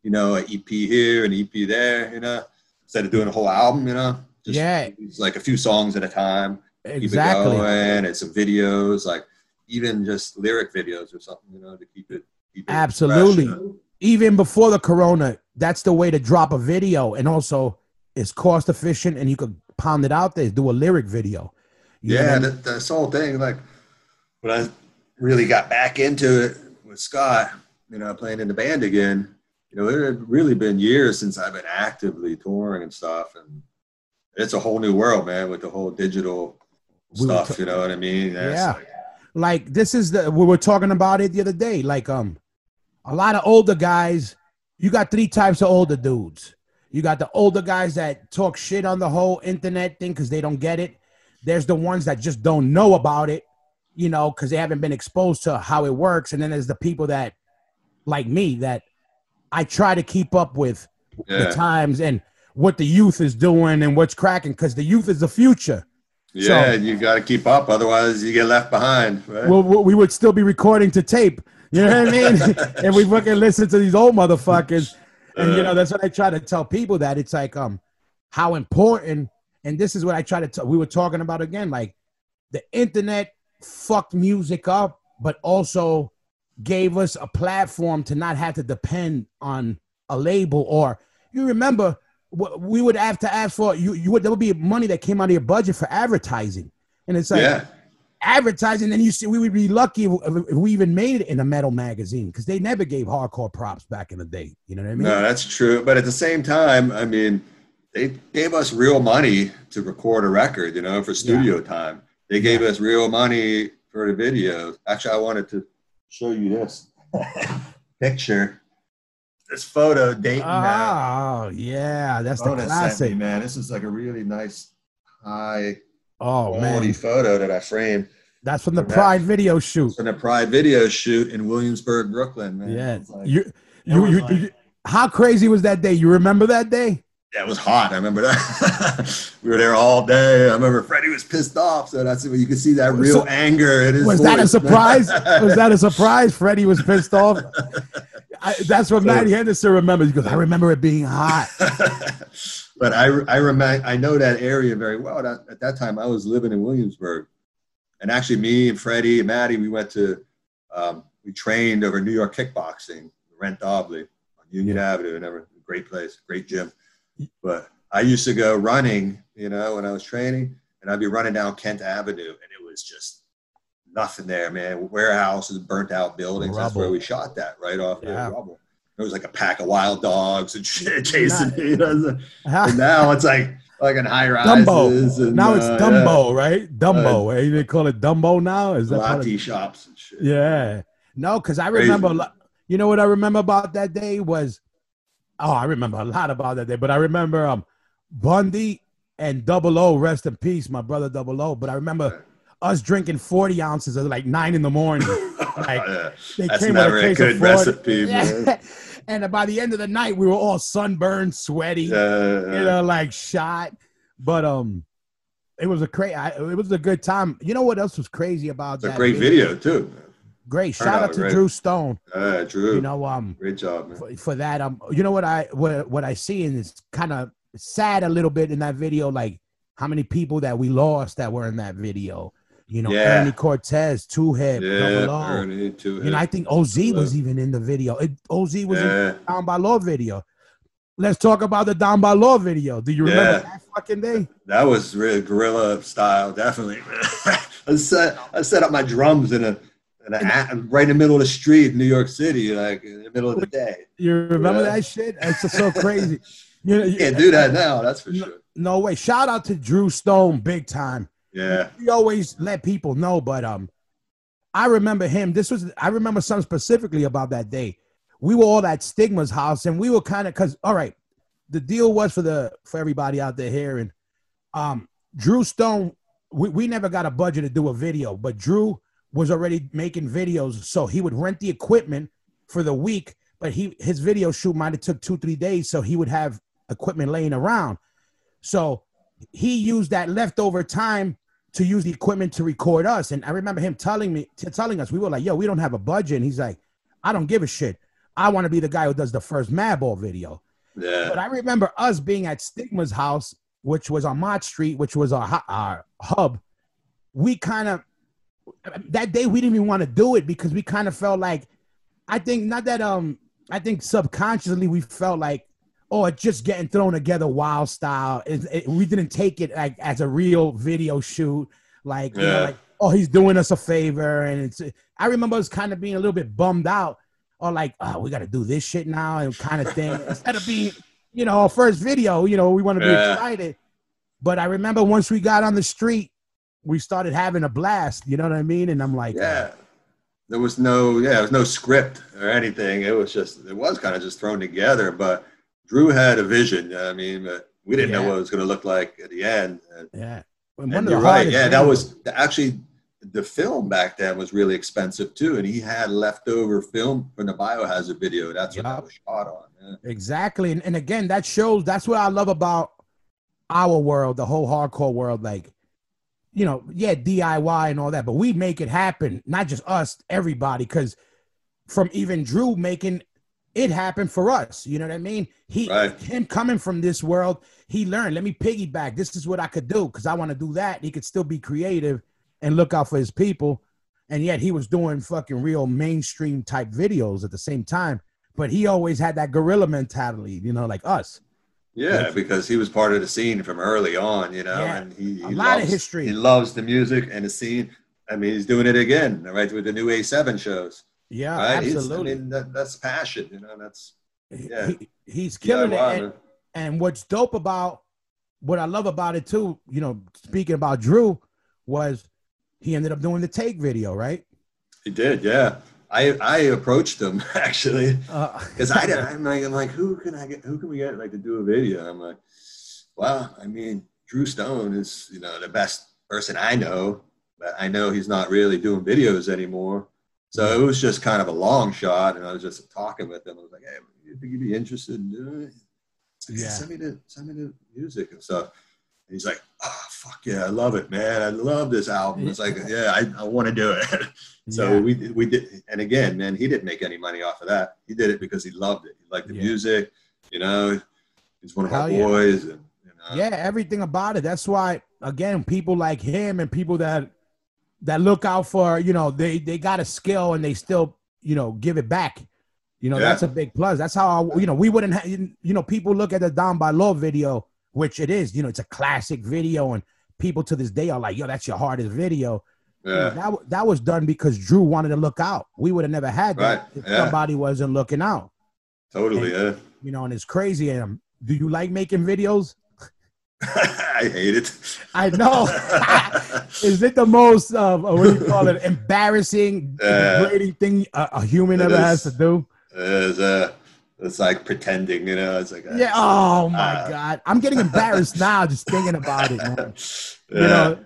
S3: you know, an EP here, an EP there. You know, instead of doing a whole album. You know, just
S2: Yeah.
S3: like a few songs at a time.
S2: Exactly.
S3: going, and some videos, like even just lyric videos or something. You know, to keep it. Keep it
S2: Absolutely.
S3: fresh, you know?
S2: Even before the corona, that's the way to drop a video, and also it's cost efficient, and you could pound it out there. Do a lyric video. You
S3: yeah,
S2: I mean?
S3: that, this whole thing, like when I really got back into it with Scott, you know, playing in the band again, you know, it had really been years since I've been actively touring and stuff. And it's a whole new world, man, with the whole digital
S2: We
S3: stuff,
S2: ta-
S3: you know what I mean? It's
S2: Yeah.
S3: like-
S2: like this is the we were talking about it the other day. Like um, a lot of older guys. You got three types of older dudes. You got the older guys that talk shit on the whole internet thing because they don't get it. There's the ones that just don't know about it, you know, because they haven't been exposed to how it works. And then there's the people that, like me, that I try to keep up with the times and what the youth is doing and what's cracking because the youth is the future.
S3: Yeah, you got to keep up. Otherwise, you get left behind. Right?
S2: well, we we would still be recording to tape. You know what I mean? and we fucking listen to these old motherfuckers. And you know, that's what I try to tell people that it's like um how important, and this is what I try to tell we were talking about again, like the internet fucked music up, but also gave us a platform to not have to depend on a label or you remember what we would have to ask for you you would there would be money that came out of your budget for advertising. And it's like
S3: yeah.
S2: advertising, then you see we would be lucky if, if we even made it in a metal magazine because they never gave hardcore props back in the day. You know what I mean?
S3: No, that's true. But at the same time, I mean, they gave us real money to record a record, you know, for studio time. They gave us real money for the videos. Actually, I wanted to show you this picture, this photo dating now.
S2: Oh yeah, that's the
S3: sent me,
S2: classic.
S3: man. This is like a really nice, high
S2: Oh
S3: quality
S2: man,
S3: photo that I framed
S2: that's from the
S3: Yeah.
S2: Pride video shoot.
S3: from the Pride video shoot in Williamsburg, Brooklyn. Man.
S2: Yeah,
S3: like-
S2: you, you, you,
S3: like-
S2: you- how crazy was that day? You remember that day?
S3: Yeah, it was hot. I remember that. we were there all day. I remember Freddie was pissed off, so that's you could see that real
S2: So-
S3: anger in his
S2: Was that a surprise? was that a surprise? Freddie was pissed off. I, that's what Matty Henderson remembers. He goes, "I remember it being hot."
S3: but I I remember I know that area very well. That, at that time, I was living in Williamsburg, and actually, me and Freddie and Maddie, we went to um, we trained over New York kickboxing, Rent Dobley on Union Avenue. Never great place, great gym. But I used to go running, you know, when I was training, and I'd be running down Kent Avenue, and it was just nothing there, man. Warehouses, burnt out buildings. That's where we shot that, right off
S2: Yeah.
S3: the rubble. There was like a pack of wild dogs and shit chasing me. you know, And now it's like fucking high rises.
S2: Dumbo.
S3: And,
S2: now it's
S3: uh,
S2: Dumbo, right? Dumbo. Eh, they call it Dumbo now. Is
S3: Yeah,
S2: that
S3: latte shops and shit.
S2: Yeah. No, because I remember. You know what I remember about that day was, oh, I remember a lot about that day. But I remember um Bundy and Double O, rest in peace, my brother Double O. But I remember us drinking forty ounces at like nine in the morning. Like,
S3: Yeah.
S2: They
S3: That's
S2: came with
S3: never
S2: a
S3: a
S2: case
S3: good
S2: of 40.
S3: recipe, man.
S2: And by the end of the night, we were all sunburned, sweaty,
S3: Yeah,
S2: you know, like shot. But um, it was a crazy. It was a good time. You know what else was crazy about
S3: it's a
S2: that?
S3: great video too.
S2: Great. Shout
S3: out
S2: out to. Drew Stone.
S3: Uh, Drew,
S2: You know, um,
S3: great job, man.
S2: for, for that. Um, you know what I what what I see and it's kind of sad a little bit in that video, like how many people that we lost that were in that video. You know,
S3: Yeah.
S2: Ernie Cortez, Two Hip,
S3: Yeah,
S2: Double O.
S3: Ernie, too.
S2: You know, I think OZ was even in the video. It, OZ was in the Down by Law video. Let's talk about the Down by Law video. Do you remember
S3: Yeah.
S2: that fucking day?
S3: That was really guerrilla style, definitely. I set I set up my drums in a, in a right in the middle of the street in New York City, like in the middle of the day.
S2: You remember
S3: Yeah.
S2: that shit? It's just so crazy. You know,
S3: You can't do that now, that's for
S2: No.
S3: sure.
S2: no way. Shout out to Drew Stone, big time.
S3: Yeah,
S2: we always let people know, but um, I remember him. This was I remember something specifically about that day. We were all at Stigma's house, and we were kind of because all right, the deal was for the for everybody out there hearing. Um, Drew Stone, we, we never got a budget to do a video, but Drew was already making videos, so he would rent the equipment for the week. But he his video shoot might have took two three days, so he would have equipment laying around. So he used that leftover time to use the equipment to record us. And I remember him telling me, telling us, we were like, yo, we don't have a budget. And he's like, I don't give a shit. I want to be the guy who does the first Madball video.
S3: yeah,
S2: But I remember us being at Stigma's house, which was on Mott Street, which was our, our hub. We kind of, that day we didn't even want to do it because we kind of felt like, I think not that, um, I think subconsciously we felt like, oh, it's just getting thrown together wild style. It, it- we didn't take it like as a real video shoot, like you know, like oh, he's doing us a favor, and it's. I remember us kind of being a little bit bummed out, or like, oh, we got to do this shit now, and kind of thing. Instead of being, you know, our first video, you know, we want to be
S3: Yeah.
S2: excited. But I remember once we got on the street, we started having a blast. You know what I mean? And I'm like,
S3: yeah. There was no, yeah, there was no script or anything. It was just, it was kind of just thrown together. But Drew had a vision. I mean, we didn't know what it was going to look like at the end.
S2: Yeah.
S3: And you're right. Yeah, that was actually the film back then was really expensive too, and he had leftover film from the biohazard video. That's what
S2: Yup.
S3: that was shot on. Yeah.
S2: Exactly. And, and again, that shows that's what I love about our world, the whole hardcore world. Like, you know, yeah, DIY and all that, but we make it happen, not just us, everybody. Because from even Drew making it happen for us, you know what I mean? He,
S3: Right.
S2: him coming from this world, he learned, let me piggyback. This is what I could do because I want to do that. He could still be creative and look out for his people. And yet he was doing fucking real mainstream type videos at the same time but he always had that gorilla mentality, you know, like us.
S3: Yeah, because he was part of the scene from early on, you know,
S2: Yeah.
S3: and he, he
S2: A lot of history.
S3: He loves the music and the scene. I mean, he's doing it again, right, with the new A7 shows,
S2: Yeah,
S3: right?
S2: Absolutely.
S3: I mean, that, that's passion, you know. That's yeah.
S2: He- he's killing
S3: DIY,
S2: it. And, and what's dope about what I love about it too, you know, speaking about Drew, was he ended up doing the take video, right?
S3: He did, yeah. I I approached him actually
S2: Uh,
S3: because I did. I'm like, I'm like, who can I get? Who can we get like to do a video? I'm like, well, I mean, Drew Stone is you know the best person I know, but I know he's not really doing videos anymore. So it was just kind of a long shot, and I was just talking with him. I was like, hey, you think you'd be interested in doing it? Like,
S2: yeah.
S3: Send me the send me the music and stuff. And he's like, oh fuck yeah, I love it, man. I love this album. It's like, yeah, I, I want to do it. So
S2: yeah.
S3: we we did, and again, man, he didn't make any money off of that. He did it because he loved it. He liked the
S2: Yeah.
S3: music, you know. He's one of our
S2: yeah.
S3: boys, and you know,
S2: yeah, everything about it. That's why, again, people like him and people that that look out for, you know, they they got a skill and they still, you know, give it back. You know, that's a big plus. That's how I, you know, we wouldn't have, you know, people look at the Down by Law video, which it is, you know, it's a classic video, and people to this day are like, yo, that's your hardest video. you know,
S3: Yeah.
S2: that that was done because Drew wanted to look out. We would have never had that
S3: Right,
S2: if
S3: yeah.
S2: somebody wasn't looking out.
S3: Totally. Yeah.
S2: You know, and it's crazy. And um, do you like making videos?
S3: I hate it.
S2: I know. Is it the most uh, what do you call it? Embarrassing,
S3: Yeah.
S2: degrading thing a, a human
S3: It
S2: ever has to do?
S3: It's, uh, it's like pretending, you know. It's like uh,
S2: Yeah. Oh my
S3: Uh,
S2: god, I'm getting embarrassed now just thinking about it, man. You
S3: Yeah.
S2: know,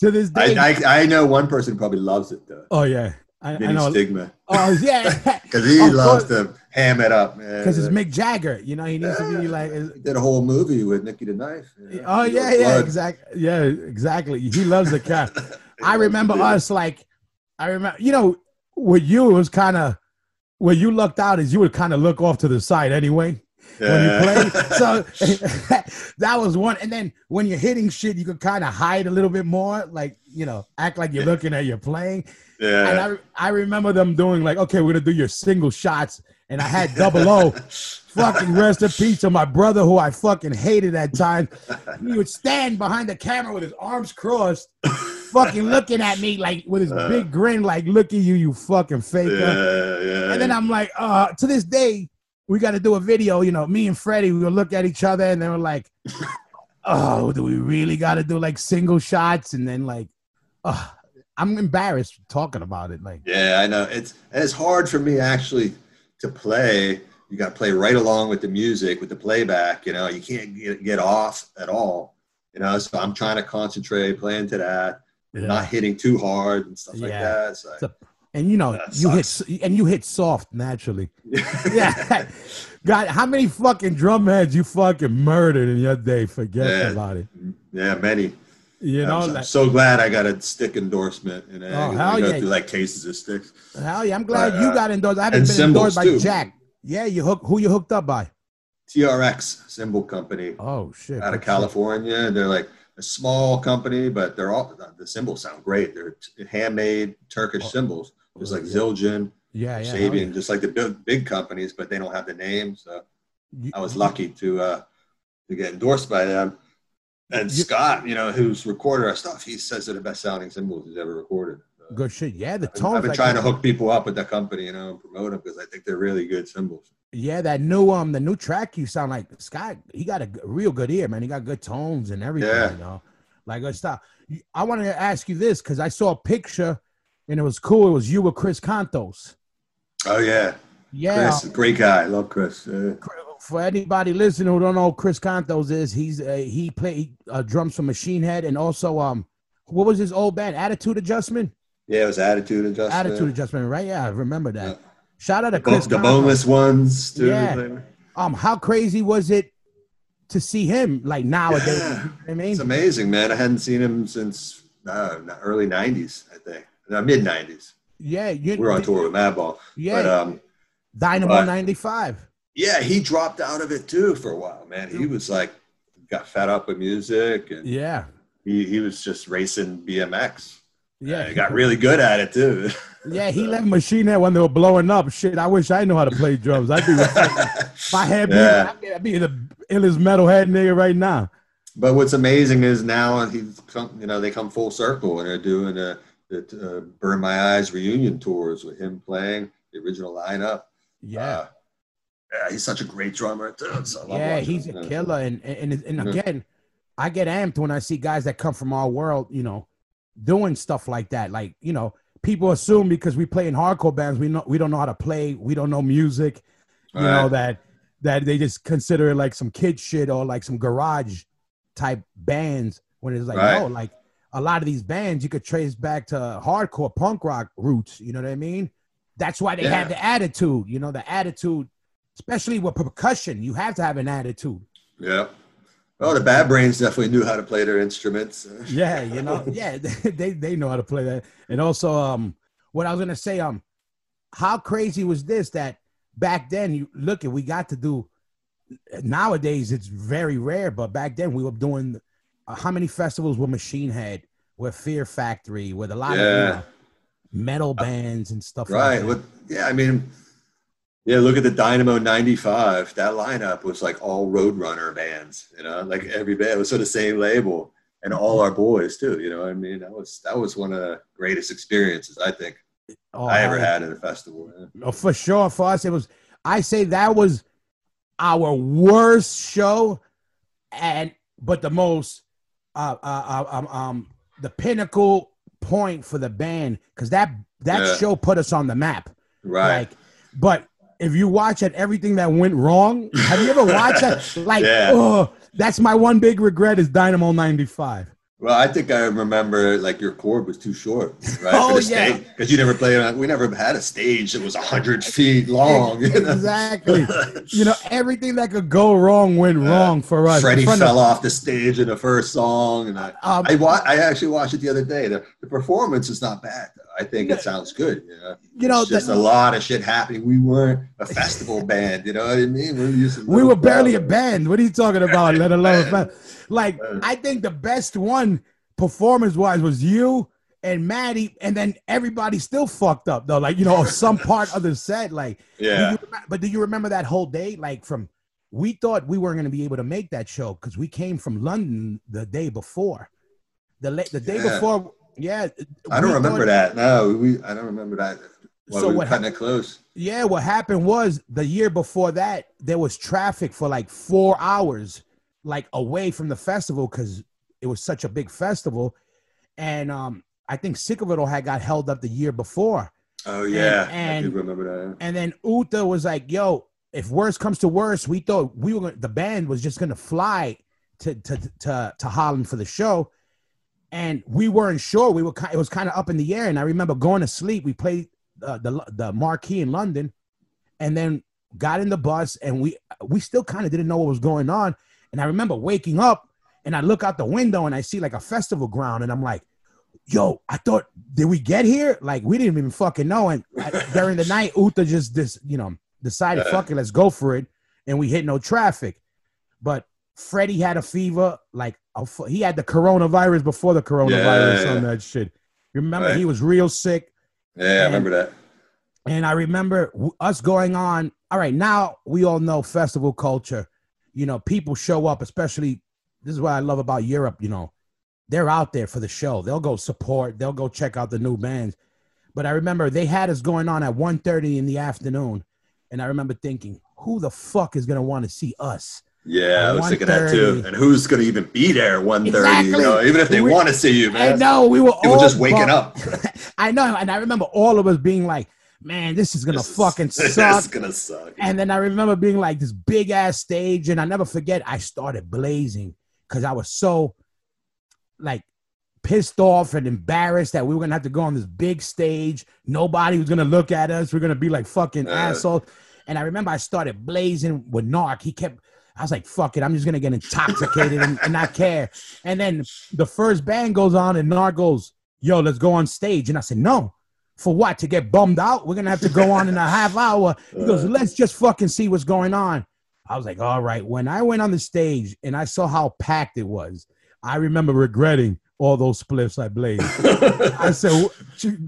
S2: to this
S3: I,
S2: day.
S3: I I know one person probably loves it though.
S2: oh yeah, I, I know.
S3: Stigma.
S2: Oh yeah,
S3: Because he
S2: Of
S3: loves
S2: course.
S3: to ham it up, man.
S2: because it's Mick Jagger. You know, he needs to be like.
S3: Did a whole movie with Nicky the Knife. you know,
S2: Oh yeah, yeah,
S3: Blood.
S2: exactly. Yeah, exactly. He loves the cat. I remember us like, I remember, you know, with you it was kind of where you lucked out is you would kind of look off to the side anyway
S3: it.
S2: when you play. So that was one. And then when you're hitting shit, you could kind of hide a little bit more, like you know, act like you're looking at your playing.
S3: Yeah. And.
S2: I I remember them doing like, okay, we're gonna do your single shots, and I had double O. fucking rest in peace to my brother who I fucking hated at times. He would stand behind the camera with his arms crossed, fucking looking at me like with his
S3: Uh.
S2: big grin, like, look at you, you fucking faker.
S3: yeah, yeah.
S2: And then I'm like, uh, to this day, we got to do a video. You know, me and Freddie, we would look at each other and then we're like, oh, do we really got to do like single shots? And then like, uh, I'm embarrassed talking about it. Like,
S3: Yeah, I know. It's and it's hard for me actually to play. You got to play right along with the music, with the playback. You know, you can't get, get off at all. You know, so I'm trying to concentrate, playing to that, not hitting too hard and stuff like
S2: Yeah.
S3: that. So,
S2: So- and you know, you hit
S3: sucks.
S2: and you hit soft naturally. yeah. God, how many fucking drum heads you fucking murdered in your day? Forget
S3: Yeah.
S2: about it.
S3: yeah, many.
S2: You know,
S3: I'm, so-
S2: like,
S3: so glad I got a stick endorsement. And
S2: Oh,
S3: I,
S2: hell
S3: go
S2: yeah.
S3: through like cases of sticks.
S2: hell yeah, I'm glad
S3: uh,
S2: you got endorsed. I haven't been endorsed by
S3: too.
S2: Jack. Yeah, you hook who you hooked up by?
S3: TRX Cymbal Company
S2: Oh shit.
S3: out of
S2: Good shit.
S3: California. They're like a small company, but they're all the cymbals sound great. They're handmade Turkish
S2: Oh.
S3: cymbals, just like
S2: Yeah.
S3: Zildjian,
S2: Yeah, yeah.
S3: Sabian, just like the big, big companies, but they don't have the name. So
S2: yeah.
S3: I was lucky to uh, to get endorsed by them. And
S2: You-
S3: Scott, you know, who's recorded our stuff, he says they're the best sounding cymbals he's ever recorded. So
S2: Good shit. Yeah, the
S3: I've been- I've been
S2: like-
S3: trying to hook people up with that company, you know, and promote them because I think they're really good cymbals.
S2: Yeah, that new um the new track you sound like Scott. He got a g- real good ear, man. He got good tones and everything.
S3: Yeah.
S2: You know, like good stuff. I wanted to ask you this because I saw a picture and it was cool. It was you with Chris Kontos.
S3: Oh yeah,
S2: Yeah.
S3: Chris, great guy. Love Chris. Yeah.
S2: For anybody listening who don't know who Chris Kontos is, he's uh, he played uh, drums for Machine Head and also um what was his old band? Attitude Adjustment.
S3: Yeah, it was attitude adjustment.
S2: Attitude Adjustment, right? Yeah, I remember that.
S3: Yeah.
S2: Shout out to Chris.
S3: the boneless ones too.
S2: Yeah. Um, how crazy was it to see him like nowadays?
S3: Yeah.
S2: You know I mean,
S3: It's amazing, man. I hadn't seen him since uh, early '90s, I think, no, mid '90s.
S2: yeah, you,
S3: We were on tour with Madball,
S2: Yeah,
S3: but um,
S2: Dynamo '95.
S3: yeah, he dropped out of it too for a while, man. He was like, got fed up with music, and
S2: Yeah,
S3: he, he was just racing BMX.
S2: yeah,
S3: he got really good at it too.
S2: yeah. He left Machine Head when they were blowing up. Shit, I wish I knew how to play drums. I'd be if I had,
S3: Yeah.
S2: I'd be, I'd be the illest metalhead nigga right now.
S3: But what's amazing is now he's come, you know, they come full circle and they're doing a, the uh, Burn My Eyes reunion tours with him playing the original lineup.
S2: Yeah,
S3: Uh, yeah, he's such a great drummer too. So I
S2: yeah, he's a killer. And and and, and
S3: Mhm.
S2: again, I get amped when I see guys that come from our world, you know, doing stuff like that. Like you know, people assume because we play in hardcore bands, we know we don't know how to play, we don't know music. you know
S3: Right.
S2: that that they just consider it like some kid shit or like some garage type bands when it's like
S3: Right.
S2: no like a lot of these bands you could trace back to hardcore punk rock roots you know what i mean that's why they
S3: Yeah.
S2: have the attitude you know the attitude especially with percussion you have to have an attitude
S3: Yeah. Well, the Bad Brains definitely knew how to play their instruments.
S2: yeah you know yeah they they know how to play that and also um what i was gonna say um how crazy was this that back then you look at we got to do nowadays it's very rare but back then we were doing uh, how many festivals were machine head were fear factory with a lot of you know, metal bands and stuff
S3: Right.
S2: like that.
S3: What, yeah, I mean, yeah, look at the Dynamo 95. That lineup was like all Roadrunner bands, you know, like every band was sort of the same label. and all our boys too. You know, I mean, that was that was one of the greatest experiences I think
S2: Oh,
S3: I ever had at a festival. yeah.
S2: Oh, for sure. For us, it was. I say that was our worst show, and but the most, uh, uh, uh, um, um, the pinnacle point for the band because that that
S3: Yeah.
S2: show put us on the map.
S3: Right.
S2: Like, but if you watch at everything that went wrong, have you ever watched that? Like,
S3: Yeah.
S2: oh, that's my one big regret is Dynamo '95.
S3: Well, I think I remember like your cord was too short, right?
S2: Oh, yeah.
S3: because you never played on. We never had a stage that was hundred feet long. you know?
S2: Exactly. You know, everything that could go wrong went wrong for us.
S3: Freddie
S2: front of-
S3: fell off the stage in the first song, and I,
S2: Um,
S3: I, wa- I actually watched it the other day. The, the performance is not bad. Though. I think it sounds good. You know,
S2: you know,
S3: It's just
S2: the-
S3: a lot of shit happening. We weren't a festival band. You know what I mean? We were, to
S2: we were barely a band. What are you talking about? Let alone like
S3: Man.
S2: I think the best one performance wise was you and Maddie, and then everybody still fucked up though. Like you know, some part of the set. Like, do
S3: Yeah,
S2: you, but do you remember that whole day? Like from we thought we weren't going to be able to make that show because we came from London the day before. The la- the day
S3: Yeah.
S2: before, yeah.
S3: I don't remember that. No, we. I don't remember that. Well,
S2: So
S3: we
S2: what
S3: it close.
S2: Yeah, what happened was the year before that, there was traffic for like four hours, like away from the festival because it was such a big festival. And um, I think Sick of It All had got held up the year before.
S3: Oh yeah,
S2: and-
S3: do remember that.
S2: And then Uta was like, yo, if worse comes to worse, we thought we were gonna, the band was just gonna fly to to to to Holland for the show. And we weren't sure. We were kind it was kind of up in the air. And I remember going to sleep. We played uh, the the marquee in London, and then got in the bus, and we we still kind of didn't know what was going on. And I remember waking up, and I look out the window, and I see like a festival ground, and I'm like, "Yo, I thought did we get here? Like we didn't even fucking know." And I, during the night, Uta just this you know decided. "Fuck it, let's go for it," and we hit no traffic. But Freddie had a fever, like he had the coronavirus before the coronavirus
S3: Yeah.
S2: on that shit. Remember,
S3: Right.
S2: he was real sick.
S3: Yeah, I remember that.
S2: And I remember w- us going on. All right, now we all know festival culture. You know, people show up, especially this is what I love about Europe. You know, they're out there for the show. They'll go support. They'll go check out the new bands. But I remember they had us going on at 1.30 in the afternoon, and I remember thinking, who the fuck is gonna want to see us?
S3: Yeah, I was thinking that too. And who's going to even be there at 1.30,
S2: Exactly.
S3: you know, even if they
S2: We-
S3: want to see you, man.
S2: I know we were
S3: People
S2: all
S3: just waking up.
S2: I know, and I remember all of us being like, "Man, this is gonna
S3: This
S2: fucking
S3: This
S2: suck."
S3: is going to suck.
S2: And then I remember being like this big ass stage, and I never forget. I started blazing because I was so like pissed off and embarrassed that we were gonna have to go on this big stage. Nobody was gonna look at us. We're gonna be like fucking
S3: Uh.
S2: assholes. And I remember I started blazing with Narc. He kept. I was like, "Fuck it, I'm just gonna get intoxicated and, and not care." And then the first band goes on, and Narc goes, "Yo, let's go on stage." And I said, "No." For what? To get bummed out? We're gonna have to go on in a half hour. He goes,
S3: Uh.
S2: let's just fucking see what's going on. I was like, all right. When I went on the stage and I saw how packed it was, I remember regretting all those spliffs I blazed. I said,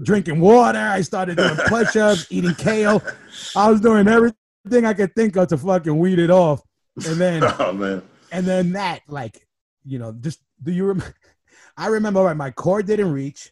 S2: drinking water. I started doing push ups, eating kale. I was doing everything I could think of to fucking weed it off. And then,
S3: oh, man.
S2: and then that, like, you know, just do you remember? I remember when my cord didn't reach.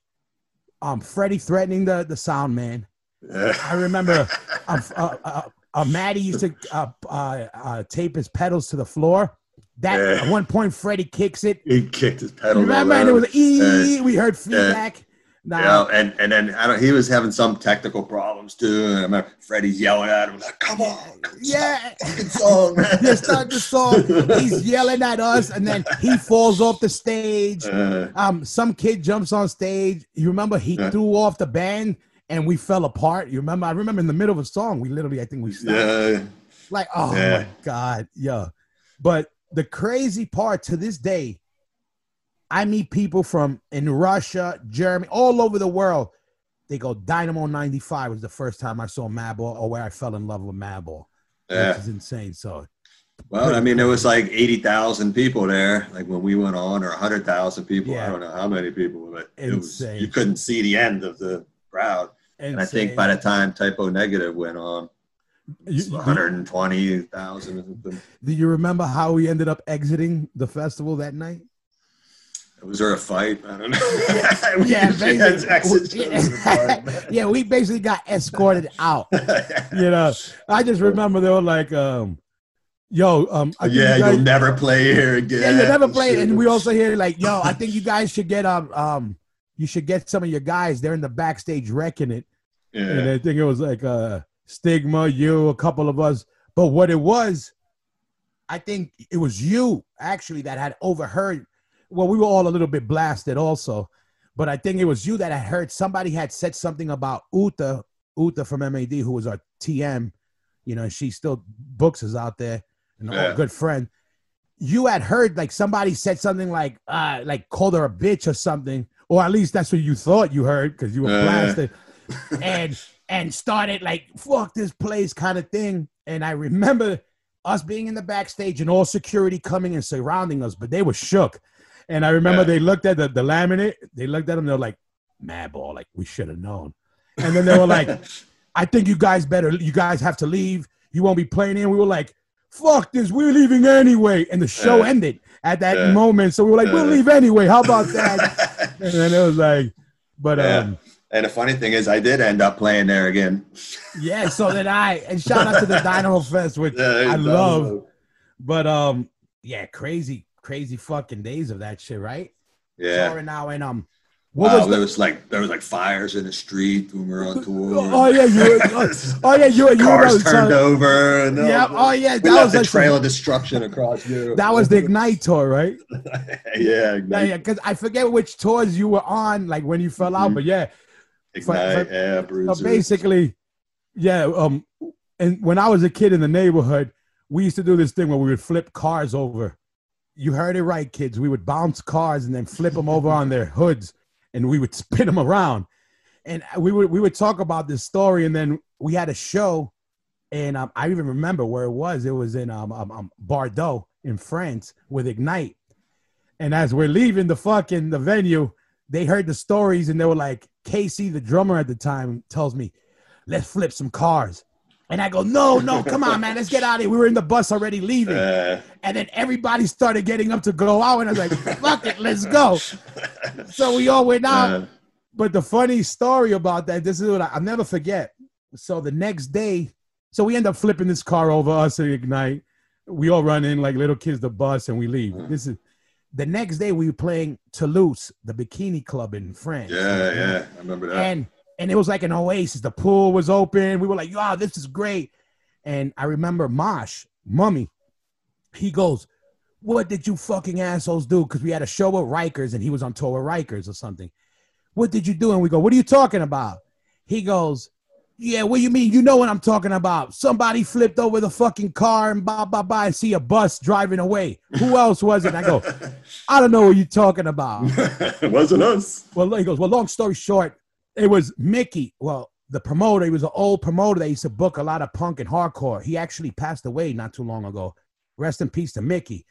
S2: Um, Freddie threatening the the sound man.
S3: Yeah.
S2: I remember uh, uh, uh, uh, Maddie used to uh, uh, uh, tape his pedals to the floor. That
S3: Yeah.
S2: at one point Freddie kicks it.
S3: He kicked his pedal.
S2: Remember, and it was e. We heard feedback.
S3: Yeah,
S2: Nah,
S3: and and then I don't. He was having some technical problems too. And I remember Freddie's yelling at him like, "Come on,
S2: yeah.
S3: fucking song, man."
S2: Just start the song. He's yelling at us, and then he falls off the stage.
S3: Uh,
S2: Um, some kid jumps on stage. You remember he
S3: Yeah.
S2: threw off the band, and we fell apart. You remember? I remember in the middle of a song, we literally, I think we stopped.
S3: yeah,
S2: Like, oh
S3: Yeah.
S2: my God. Yeah. But the crazy part to this day, I meet people from in Russia, Germany, all over the world. They go, Dynamo 95 was the first time I saw Madball or where I fell in love with Madball.
S3: yeah.
S2: Which is insane. So
S3: Well, I mean, there was like eighty thousand people there, like when we went on, or hundred thousand people.
S2: Yeah.
S3: I don't know how many people, but it was you couldn't see the end of the crowd. And I think by the time Type O Negative went on,
S2: You-
S3: it's one hundred and twenty thousand
S2: do you remember how we ended up exiting the festival that night?
S3: Was there a fight? I don't know.
S2: Yeah, basically. yeah, we basically got escorted out. You know, I just remember they were like, um, "Yo, um, I
S3: yeah,
S2: you guys-
S3: you'll never play here again.
S2: yeah, you'll never played."
S3: Shit.
S2: And we also hear like, "Yo, I think you guys should get um, um, you should get some of your guys. They're in the backstage wrecking it."
S3: Yeah.
S2: And I think it was like uh, Stigma, you, a couple of us. But what it was, I think it was you actually that had overheard. Well, we were all a little bit blasted also, but I think it was you that had heard somebody had said something about Uta, Uta from MAD, who was our TM. You know, she still books us out there, and
S3: Yeah.
S2: a good friend. You had heard like somebody said something like, uh, like called her a bitch or something, or at least that's what you thought you heard because you were
S3: Yeah.
S2: blasted and and started like fuck this place kind of thing. And I remember us being in the backstage and all security coming and surrounding us, but they were shook. And I remember
S3: Yeah.
S2: they looked at the, the laminate, they looked at them, they're like, Madball, like we should have known. And then they were like, I think you guys better, you guys have to leave. You won't be playing in. We were like, fuck this, we're leaving anyway. And the show
S3: Yeah.
S2: ended at that
S3: Yeah.
S2: moment. So we were like, we'll leave anyway. How about that? and then it was like, but
S3: Yeah.
S2: um,
S3: and the funny thing is, I did end up playing there again.
S2: Yeah, so did I. And shout out to the Dynamo Fest, which
S3: Yeah,
S2: I love. But um, yeah, crazy, crazy fucking days of that shit, right?
S3: Yeah.
S2: Touring now and um, what
S3: Wow,
S2: was
S3: there
S2: the?
S3: was like there was like fires in the street when we were on tour.
S2: Oh yeah, you. Were, oh, oh yeah, you. You
S3: Cars
S2: were,
S3: turned
S2: so-
S3: over. And
S2: Yeah. Oh yeah, that was
S3: a
S2: like
S3: trail of destruction across Europe.
S2: that was the Ignite tour, right?
S3: yeah,
S2: Yeah,
S3: Ignite.
S2: yeah. Because I forget which tours you were on, like when you fell out,
S3: Mhm.
S2: but yeah.
S3: Ignite,
S2: for-
S3: yeah,
S2: So basically, yeah. Um, and when I was a kid in the neighborhood, we used to do this thing where we would flip cars over. You heard it right, kids. We would bounce cars and then flip them over on their hoods, and we would spin them around. And we would we would talk about this story, and then we had a show, and um, I even remember where it was. It was in um, um, um Bordeaux in France with Ignite. And as we're leaving the fucking the venue, they heard the stories and they were like, Casey, the drummer at the time, tells me, let's flip some cars. And I go, no, no, come on, man, let's get out of here. We were in the bus already leaving.
S3: Uh,
S2: And then everybody started getting up to go out. And I was like, fuck it, let's go. So we all went out.
S3: uh,
S2: But the funny story about that, this is what I, I'll never forget. So the next day, so we end up flipping this car over us at Ignite. We all run in like little kids, the bus, and we leave.
S3: Mhm.
S2: This is the next day we were playing Toulouse, the bikini club in France.
S3: yeah, yeah, I remember that.
S2: And and it was like an oasis. The pool was open. We were like, "Wow, this is great." And I remember Mosh, Mummy, he goes, "What did you fucking assholes do?" Because we had a show with Rikers, and he was on tour with Rikers or something. What did you do? And we go, "What are you talking about?" He goes, "Yeah, what do you mean? You know what I'm talking about? Somebody flipped over the fucking car and blah blah blah. And see a bus driving away. Who else was it?" I go, "I don't know what you're talking about."
S3: it wasn't us.
S2: Well, he goes, well, long story short, it was Mickey. Well, the promoter, he was an old promoter that used to book a lot of punk and hardcore. He actually passed away not too long ago. Rest in peace to Mickey.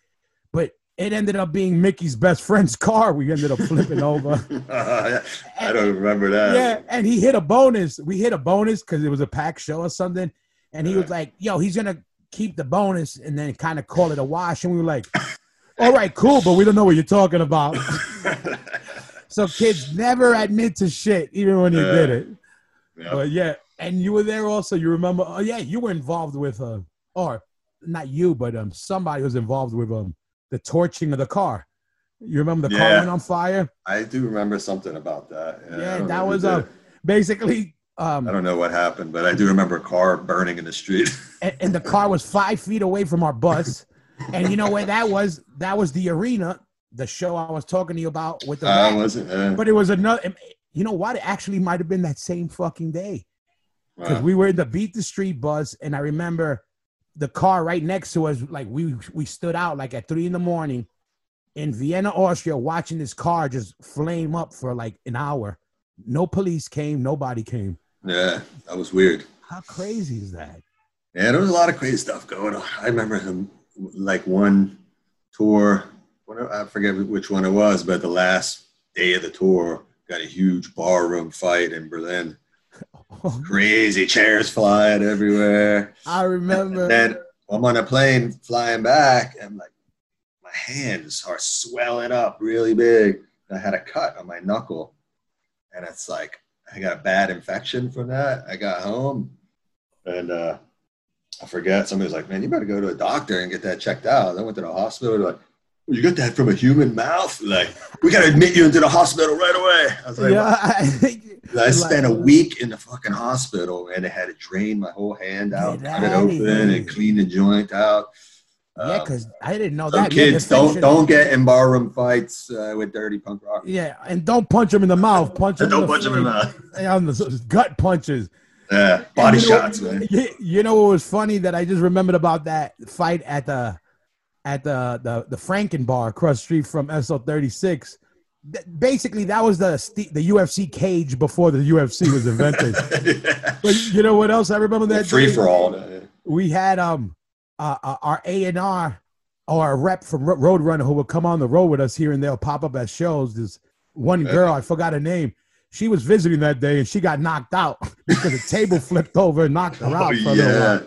S2: But it ended up being Mickey's best friend's car. We ended up flipping over.
S3: I don't remember that.
S2: Yeah, and he hit a bonus. We hit a bonus because it was a packed show or something. And he was like, yo, he's gonna keep the bonus and then kind of call it a wash. And we were like, all right, cool, but we don't know what you're talking about. so kids never admit to shit, even when you
S3: Yeah.
S2: did it.
S3: Yeah.
S2: But yeah, and you were there also. You remember? Oh yeah, you were involved with uh, or not you, but um, somebody was involved with um, the torching of the car. You remember the car went on fire?
S3: I do remember something about that. I
S2: Yeah, that was uh, basically
S3: I
S2: um,
S3: don't know what happened, but I do remember a car burning in the street.
S2: and, and the car was five feet away from our bus. and you know where that was? That was the arena, the show I was talking to you about with the.
S3: I wasn't. Uh,
S2: but it was another. You know what? It actually might have been that same fucking day. because
S3: wow.
S2: we were in the beat the street bus and i remember the car right next to us like we we stood out like at three in the morning in vienna austria watching this car just flame up for like an hour no police came nobody came
S3: yeah, that was weird.
S2: how crazy is that
S3: Yeah, there was a lot of crazy stuff going on. I remember him like one tour. I forget which one it was, but the last day of the tour got a huge barroom fight in Berlin. Crazy chairs flying everywhere.
S2: i remember
S3: And then I'm on a plane flying back. I'm like, my hands are swelling up really big. I had a cut on my knuckle, and it's like I got a bad infection from that. I got home, and uh, I forget. Somebody was like, "Man, you better go to a doctor and get that checked out." I went to the hospital. They're like, "You got that from a human mouth? Like, we got to admit you into the hospital right away." I was like,
S2: yeah,
S3: I spent a week in the fucking hospital and I had to drain my whole hand out, cut it open, and clean the joint out.
S2: yeah,
S3: Um,
S2: because I didn't know
S3: some
S2: that.
S3: Kids don't don't get in barroom fights uh, with dirty punk rock.
S2: Yeah, and don't punch him in the mouth. Punch him.
S3: don't
S2: the
S3: punch them in the mouth.
S2: On the gut punches.
S3: Yeah, body
S2: And you know-
S3: shots, man.
S2: You, you know what was funny that I just remembered about that fight at the at the the the Franken bar across the street from SO thirty six. Basically, that was the the UFC cage before the UFC was invented. but you know what else I remember that
S3: Free
S2: day?
S3: for all. yeah.
S2: we had um uh, uh, our A and R or a rep from Ro- Roadrunner who would come on the road with us here and they'll pop up at shows. This one girl, I forgot her name. She was visiting that day and she got knocked out because the table flipped over and knocked her
S3: Oh,
S2: out. Little
S3: yeah.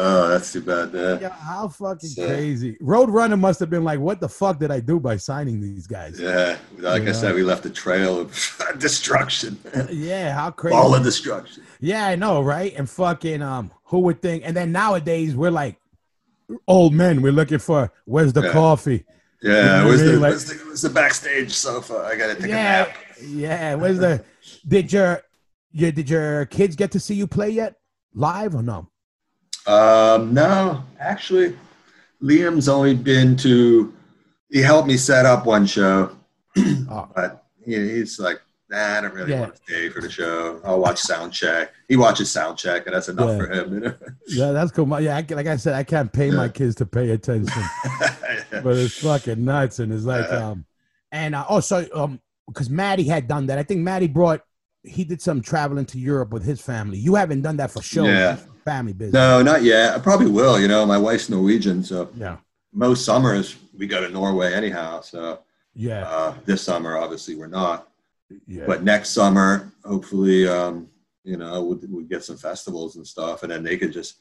S3: Oh, that's too bad. Yeah.
S2: Yeah, how fucking
S3: So-
S2: crazy. Roadrunner must have been like, what the fuck did I do by signing these guys?
S3: Yeah. Like
S2: Yeah.
S3: I said, we left a trail of destruction.
S2: Yeah, how crazy.
S3: All of destruction.
S2: Yeah, I know, right? And fucking um, who would think? And then nowadays we're like old men. We're looking for where's the
S3: Yeah.
S2: coffee?
S3: Yeah.
S2: You know
S3: where's, the.
S2: Like-
S3: where's, the, where's the backstage sofa? I gotta take
S2: yeah,
S3: a nap.
S2: yeah. Where's the? Did your, your did your kids get to see you play yet live or no?
S3: Um, no, actually, Liam's only been to. He helped me set up one show,
S2: Oh,
S3: but he, he's like, nah, I don't really
S2: Yeah.
S3: want to stay for the show. I'll watch sound check. He watches sound check, and that's enough
S2: Yeah.
S3: for him. You know?
S2: yeah, that's cool. My- Yeah, I, like I said, I can't pay my kids to pay attention, but it's fucking nuts. And it's like,
S3: Yeah.
S2: um, and uh, also, um, because Maddie had done that. I think Maddie brought. He did some traveling to Europe with his family. You haven't done that for shows,
S3: Yeah.
S2: Family business.
S3: no, not yet. I probably will. You know, my wife's Norwegian, so
S2: Yeah,
S3: most summers we go to Norway anyhow. So
S2: yeah,
S3: uh, this summer, obviously, we're not.
S2: yeah.
S3: But next summer, hopefully, um, you know, we we get some festivals and stuff, and then they could just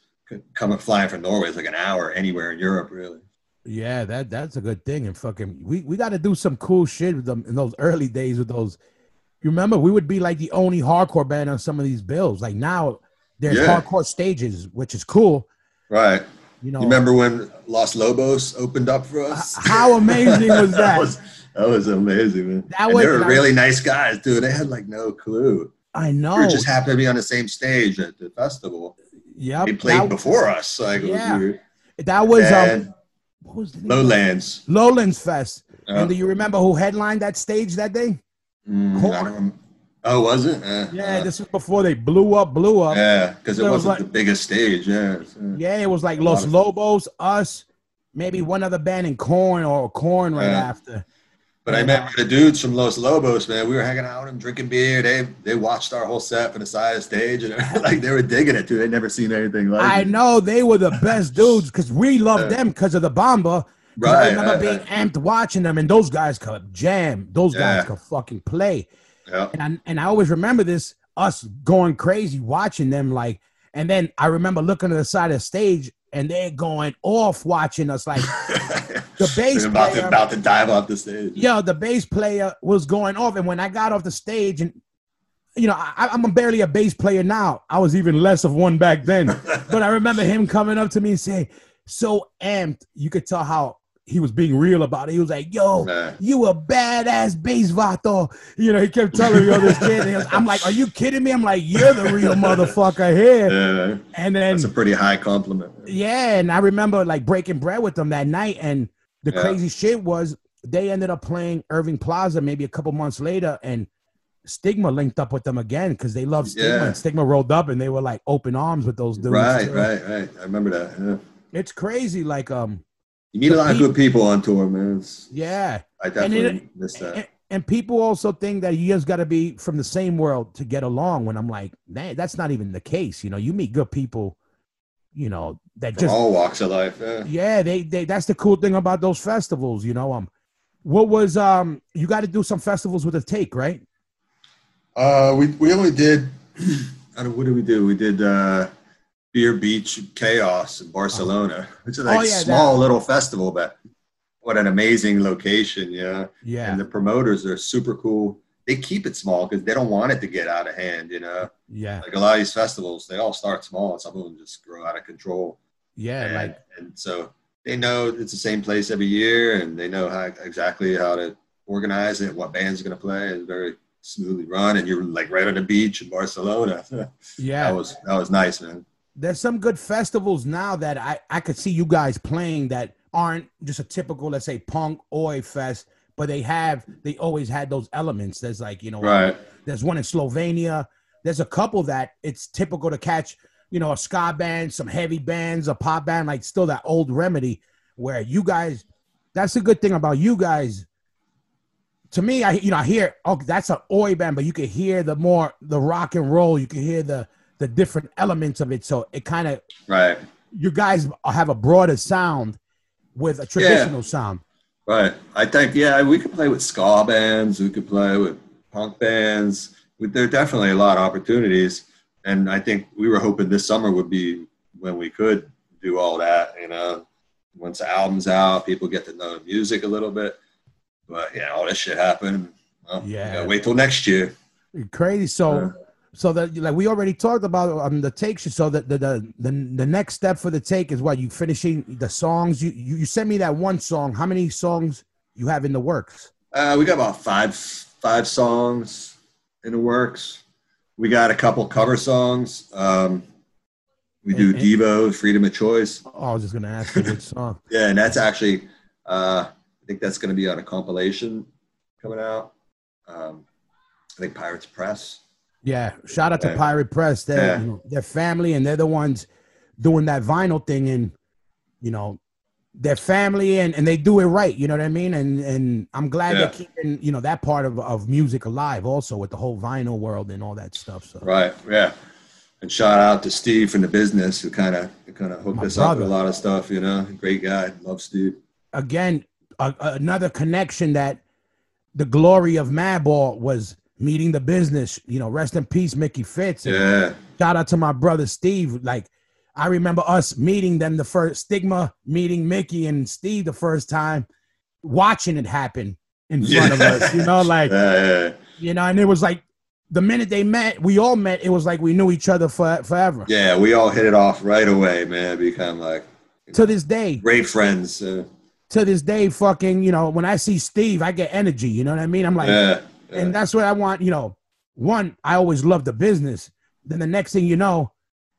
S3: come and flying from Norway. It's like an hour anywhere in Europe, really.
S2: Yeah, that that's a good thing. And fucking, we, we got to do some cool shit with them in those early days with those. You remember, we would be like the only hardcore band on some of these bills. Like now, there's
S3: Yeah.
S2: hardcore stages, which is cool.
S3: Right.
S2: You know,
S3: You remember when Los Lobos opened up for us?
S2: how amazing was that?
S3: that was that was amazing, man.
S2: That
S3: And
S2: was-
S3: they were really nice guys, dude. They had like no clue.
S2: I know.
S3: We just happened to be on the same stage at the festival.
S2: Yeah,
S3: They played
S2: that,
S3: before us. Like
S2: Yeah.
S3: was
S2: that was um,
S3: And
S2: what was the name?
S3: Lowlands.
S2: Lowlands Fest.
S3: Uh,
S2: And do you remember who headlined that stage that day?
S3: mm, I
S2: Korn.
S3: don't rem- oh, was it? Uh,
S2: Yeah,
S3: uh,
S2: this was before they blew up, blew up.
S3: yeah, because it
S2: There was
S3: wasn't
S2: like-
S3: the biggest stage. Yeah. so-
S2: Yeah, it was like Los Lobos, us, maybe one other band in Korn or Korn right
S3: Yeah.
S2: after.
S3: But I met the dudes from Los Lobos, man. We were hanging out with them, drinking beer. They they watched our whole set from the side of the stage, and like they were digging it too. They'd never seen anything like
S2: I
S3: it.
S2: know they were the best dudes because we loved
S3: Yeah.
S2: them because of the Bamba. 'Cause I
S3: Right,
S2: remember
S3: right,
S2: being
S3: right.
S2: amped watching them, and those guys could jam. Those guys could fucking play.
S3: Yeah.
S2: And I, and I always remember this us going crazy watching them like and then I remember looking to the side of the stage and they're going off watching us like the bass
S3: about
S2: player,
S3: to, about to dive off the stage.
S2: yo the bass player was going off and when I got off the stage and you know I, I'm barely a bass player now I was even less of one back then but I remember him coming up to me and saying so amped you could tell how he was being real about it he was like yo
S3: Nah.
S2: you a badass bass vato. You know, he kept telling me all this shit. Was- I'm like, are you kidding me? I'm like, you're the real motherfucker here.
S3: Yeah,
S2: And then,
S3: that's a pretty high compliment.
S2: yeah, and I remember like breaking bread with them that night. And the
S3: Yeah.
S2: crazy shit was they ended up playing Irving Plaza maybe a couple months later. And Stigma linked up with them again because they love Stigma.
S3: Yeah.
S2: And Stigma rolled up and they were like open arms with those dudes.
S3: Right,
S2: too.
S3: right, right. I remember that. Yeah.
S2: It's crazy. Like, um,
S3: You meet a lot of good people on tour, man. It's,
S2: yeah.
S3: I
S2: And
S3: definitely
S2: it-
S3: miss that.
S2: And, and people also think that you just got to be from the same world to get along. When I'm like, man, that's not even the case. You know, you meet good people. You know that
S3: From
S2: just
S3: all walks of life. Yeah.
S2: yeah. They they that's the cool thing about those festivals. You know, um, what was um you got to do some festivals with a take, right?
S3: Uh, we we only did. I don't, what did we do? We did uh, Beer Beach Chaos in Barcelona, uh-huh. which is like
S2: Oh, yeah,
S3: small little festival, but what an amazing location, yeah.
S2: Yeah.
S3: And the promoters are super cool. They keep it small because they don't want it to get out of hand, you know.
S2: yeah.
S3: Like a lot of these festivals, they all start small and some of them just grow out of control.
S2: Yeah.
S3: and,
S2: Like
S3: and so they know it's the same place every year and they know how exactly how to organize it, what band's are gonna play. It's very smoothly run and you're like right on the beach in Barcelona.
S2: yeah.
S3: that was that was nice, man.
S2: There's some good festivals now that I, I could see you guys playing that aren't just a typical, let's say, punk oi fest, but they have they always had those elements. There's like, you know,
S3: Right.
S2: there's one in Slovenia. There's a couple that it's typical to catch, you know, a ska band, some heavy bands, a pop band, like still that old remedy where you guys that's the good thing about you guys. To me, I you know, I hear oh that's an oi band, but you can hear the more the rock and roll, you can hear the the different elements of it. So it kind of
S3: Right.
S2: you guys have a broader sound with a traditional sound.
S3: Right. I think yeah, we could play with ska bands. We could play with punk bands. We, there are definitely a lot of opportunities, and I think we were hoping this summer would be when we could do all that. You know, once the album's out, people get to know the music a little bit. But yeah, all this shit happened. Well,
S2: Yeah.
S3: wait till next year.
S2: Crazy. So
S3: Uh,
S2: so that like we already talked about um the take so that the, the the the next step for the take is what you finishing the songs you you, you sent me that one song how many songs you have in the works
S3: Uh, we got about five five songs in the works. We got a couple cover songs. Um, we do
S2: And- and-
S3: Devo, Freedom of Choice.
S2: oh, I was just gonna ask you which song
S3: Yeah, and that's actually, uh, I think that's going to be on a compilation coming out. Um, I think Pirates Press.
S2: Yeah shout out to Pirate Press they're
S3: Yeah.
S2: you know, their family and they're the ones doing that vinyl thing and you know their family and, and they do it right you know what I mean and and I'm glad
S3: Yeah.
S2: they're keeping you know that part of, of music alive also with the whole vinyl world and all that stuff so
S3: Right. Yeah. And shout out to Steve from the business who kind of kind of hooked
S2: My
S3: us up with a lot of stuff. You know, great guy. Love Steve.
S2: again a, another connection that the glory of Madball was meeting the business. You know, rest in peace, Micky Fitz.
S3: Yeah.
S2: Shout out to my brother Steve. Like I remember us meeting them the first Stigma meeting Mickey and Steve the first time, watching it happen in front of us. You know, like
S3: Yeah, yeah,
S2: you know, and it was like the minute they met, we all met. It was like we knew each other for forever.
S3: yeah. We all hit it off right away, man. Become like
S2: To this day,
S3: great friends. Uh,
S2: to this day, fucking, you know, when I see Steve, I get energy. You know what I mean? I'm like,
S3: yeah. Yeah.
S2: and that's what I want. You know, one, I always love the business. Then the next thing you know,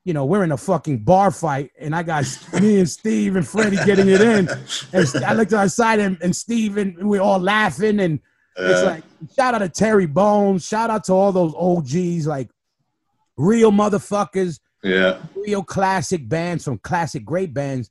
S2: you know, we're in a fucking bar fight, and I got me and Steve and Freddie getting it in. And I looked outside, and, and Steve and we're all laughing, and it's
S3: Uh,
S2: like shout out to Terry Bones, shout out to all those OGs, like real motherfuckers,
S3: yeah.
S2: real classic bands from classic great bands,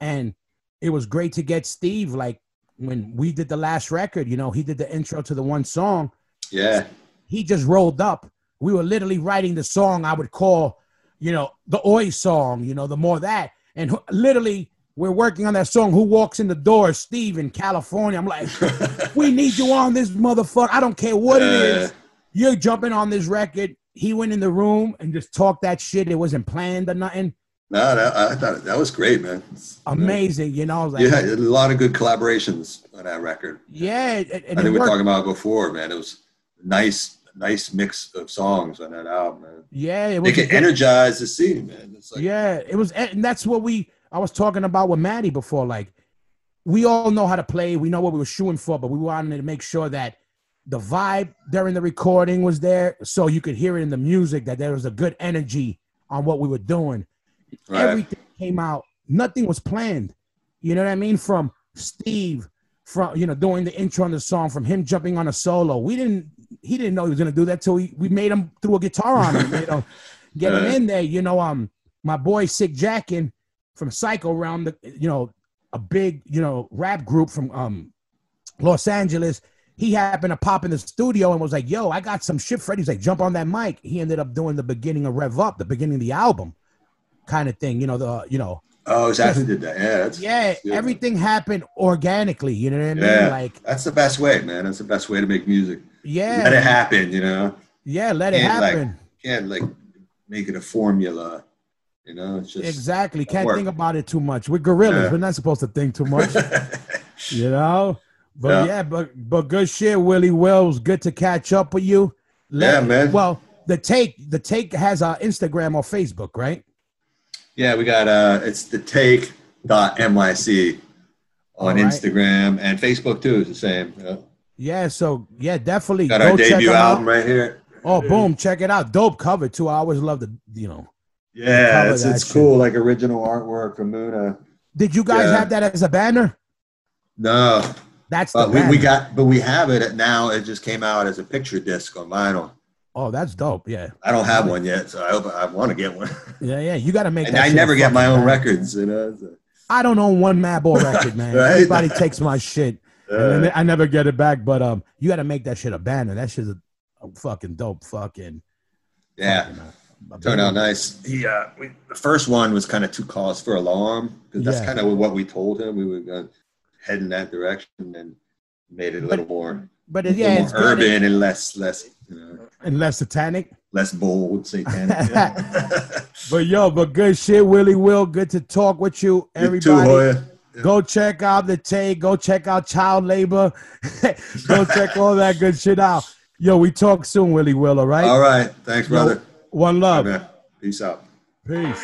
S2: and it was great to get Steve. Like when we did the last record, you know, he did the intro to the one song
S3: Yeah.
S2: he just rolled up. We were literally writing the song I would call, you know, the Oi song, you know, the more that. And who- literally, we're working on that song. Who walks in the door? Steve in California. I'm like, we need you on this motherfucker. I don't care what it is. You're jumping on this record. He went in the room and just talked that shit. It wasn't planned or nothing.
S3: No, that, I thought that was great, man.
S2: Amazing, you know. Like,
S3: Yeah, a lot of good collaborations on that record.
S2: yeah, and, and
S3: I think we were talking about it before, man. It was a nice, nice mix of songs on that album, man.
S2: yeah, it was
S3: They
S2: a
S3: can energize the scene, man. It's like,
S2: yeah, it was, and that's what we. I was talking about with Maddie before. Like, we all know how to play. We know what we were shooting for, but we wanted to make sure that the vibe during the recording was there, so you could hear it in the music. That there was a good energy on what we were doing.
S3: Right.
S2: Everything came out. Nothing was planned. You know what I mean? From Steve, from you know doing the intro on the song, from him jumping on a solo. We didn't. He didn't know he was gonna do that till we, we made him throw a guitar on him. You know, get him in there. You know, um, my boy Sick Jacken from Psycho Realm, the you know, a big you know rap group from um Los Angeles. He happened to pop in the studio and was like, "Yo, I got some shit." Freddie's like, "Jump on that mic." He ended up doing the beginning of Rev Up, the beginning of the album, kind of thing. You know, the uh, you know,
S3: Oh, exactly. Did that? Yeah. That's,
S2: yeah,
S3: that's
S2: everything happened organically. You know what I mean?
S3: Yeah.
S2: Like,
S3: That's the best way, man. That's the best way to make music.
S2: yeah,
S3: Let it happen, you know.
S2: yeah, let it
S3: Can't, like,
S2: happen.
S3: Can't like make it a formula, you know. It's just
S2: exactly. Can't
S3: work.
S2: think about it too much. We're gorillas.
S3: Yeah.
S2: We're not supposed to think too much. You know, but
S3: Yeah.
S2: yeah, but but good shit, Willie Wills. Good to catch up with you.
S3: Yeah, man.
S2: Well, the take the take has our Instagram or Facebook, right?
S3: Yeah, we got uh it's the take dot NYC on
S2: right.
S3: Instagram and Facebook too is the same. Yeah.
S2: Yeah, so yeah, definitely
S3: Got
S2: go
S3: our
S2: check
S3: debut album
S2: out.
S3: right here.
S2: Oh, boom, check it out. Dope cover too. I always love the you know.
S3: Yeah, it's, it's
S2: shit.
S3: cool, like original artwork from Muna.
S2: Did you guys
S3: Yeah.
S2: have that as a banner?
S3: No,
S2: That's the
S3: but we,
S2: banner.
S3: we got, but we have it now. It just came out as a picture disc on vinyl.
S2: Oh, that's dope. Yeah,
S3: I don't have one yet, so I hope I want to get one.
S2: yeah, yeah. You got to make.
S3: and I never get my own records, you know. so-
S2: I don't own one Madball record, man.
S3: Right?
S2: Everybody takes my shit, and then
S3: Uh,
S2: I never get it back. But um, you got to make that shit a banner. That shit's a, a fucking dope. Fucking
S3: yeah,
S2: fucking, uh,
S3: turned out nice. He, uh, we, the first one was kind of too Cause for Alarm because that's
S2: Yeah.
S3: kind of what we told him. We were going to head in that direction and made it a little more,
S2: But it, yeah,
S3: more
S2: good.
S3: urban and less, less, you know,
S2: and less satanic.
S3: less bold, satanic. Yeah.
S2: But yo, but good shit, Willie Will. Good to talk with you, everybody.
S3: too, Hoya.
S2: Go check out the take. Go check out child labor. go check all that good shit out. Yo, we talk soon, Willie Will. All right.
S3: All right, thanks, brother.
S2: One love.
S3: right. Peace out.
S2: Peace.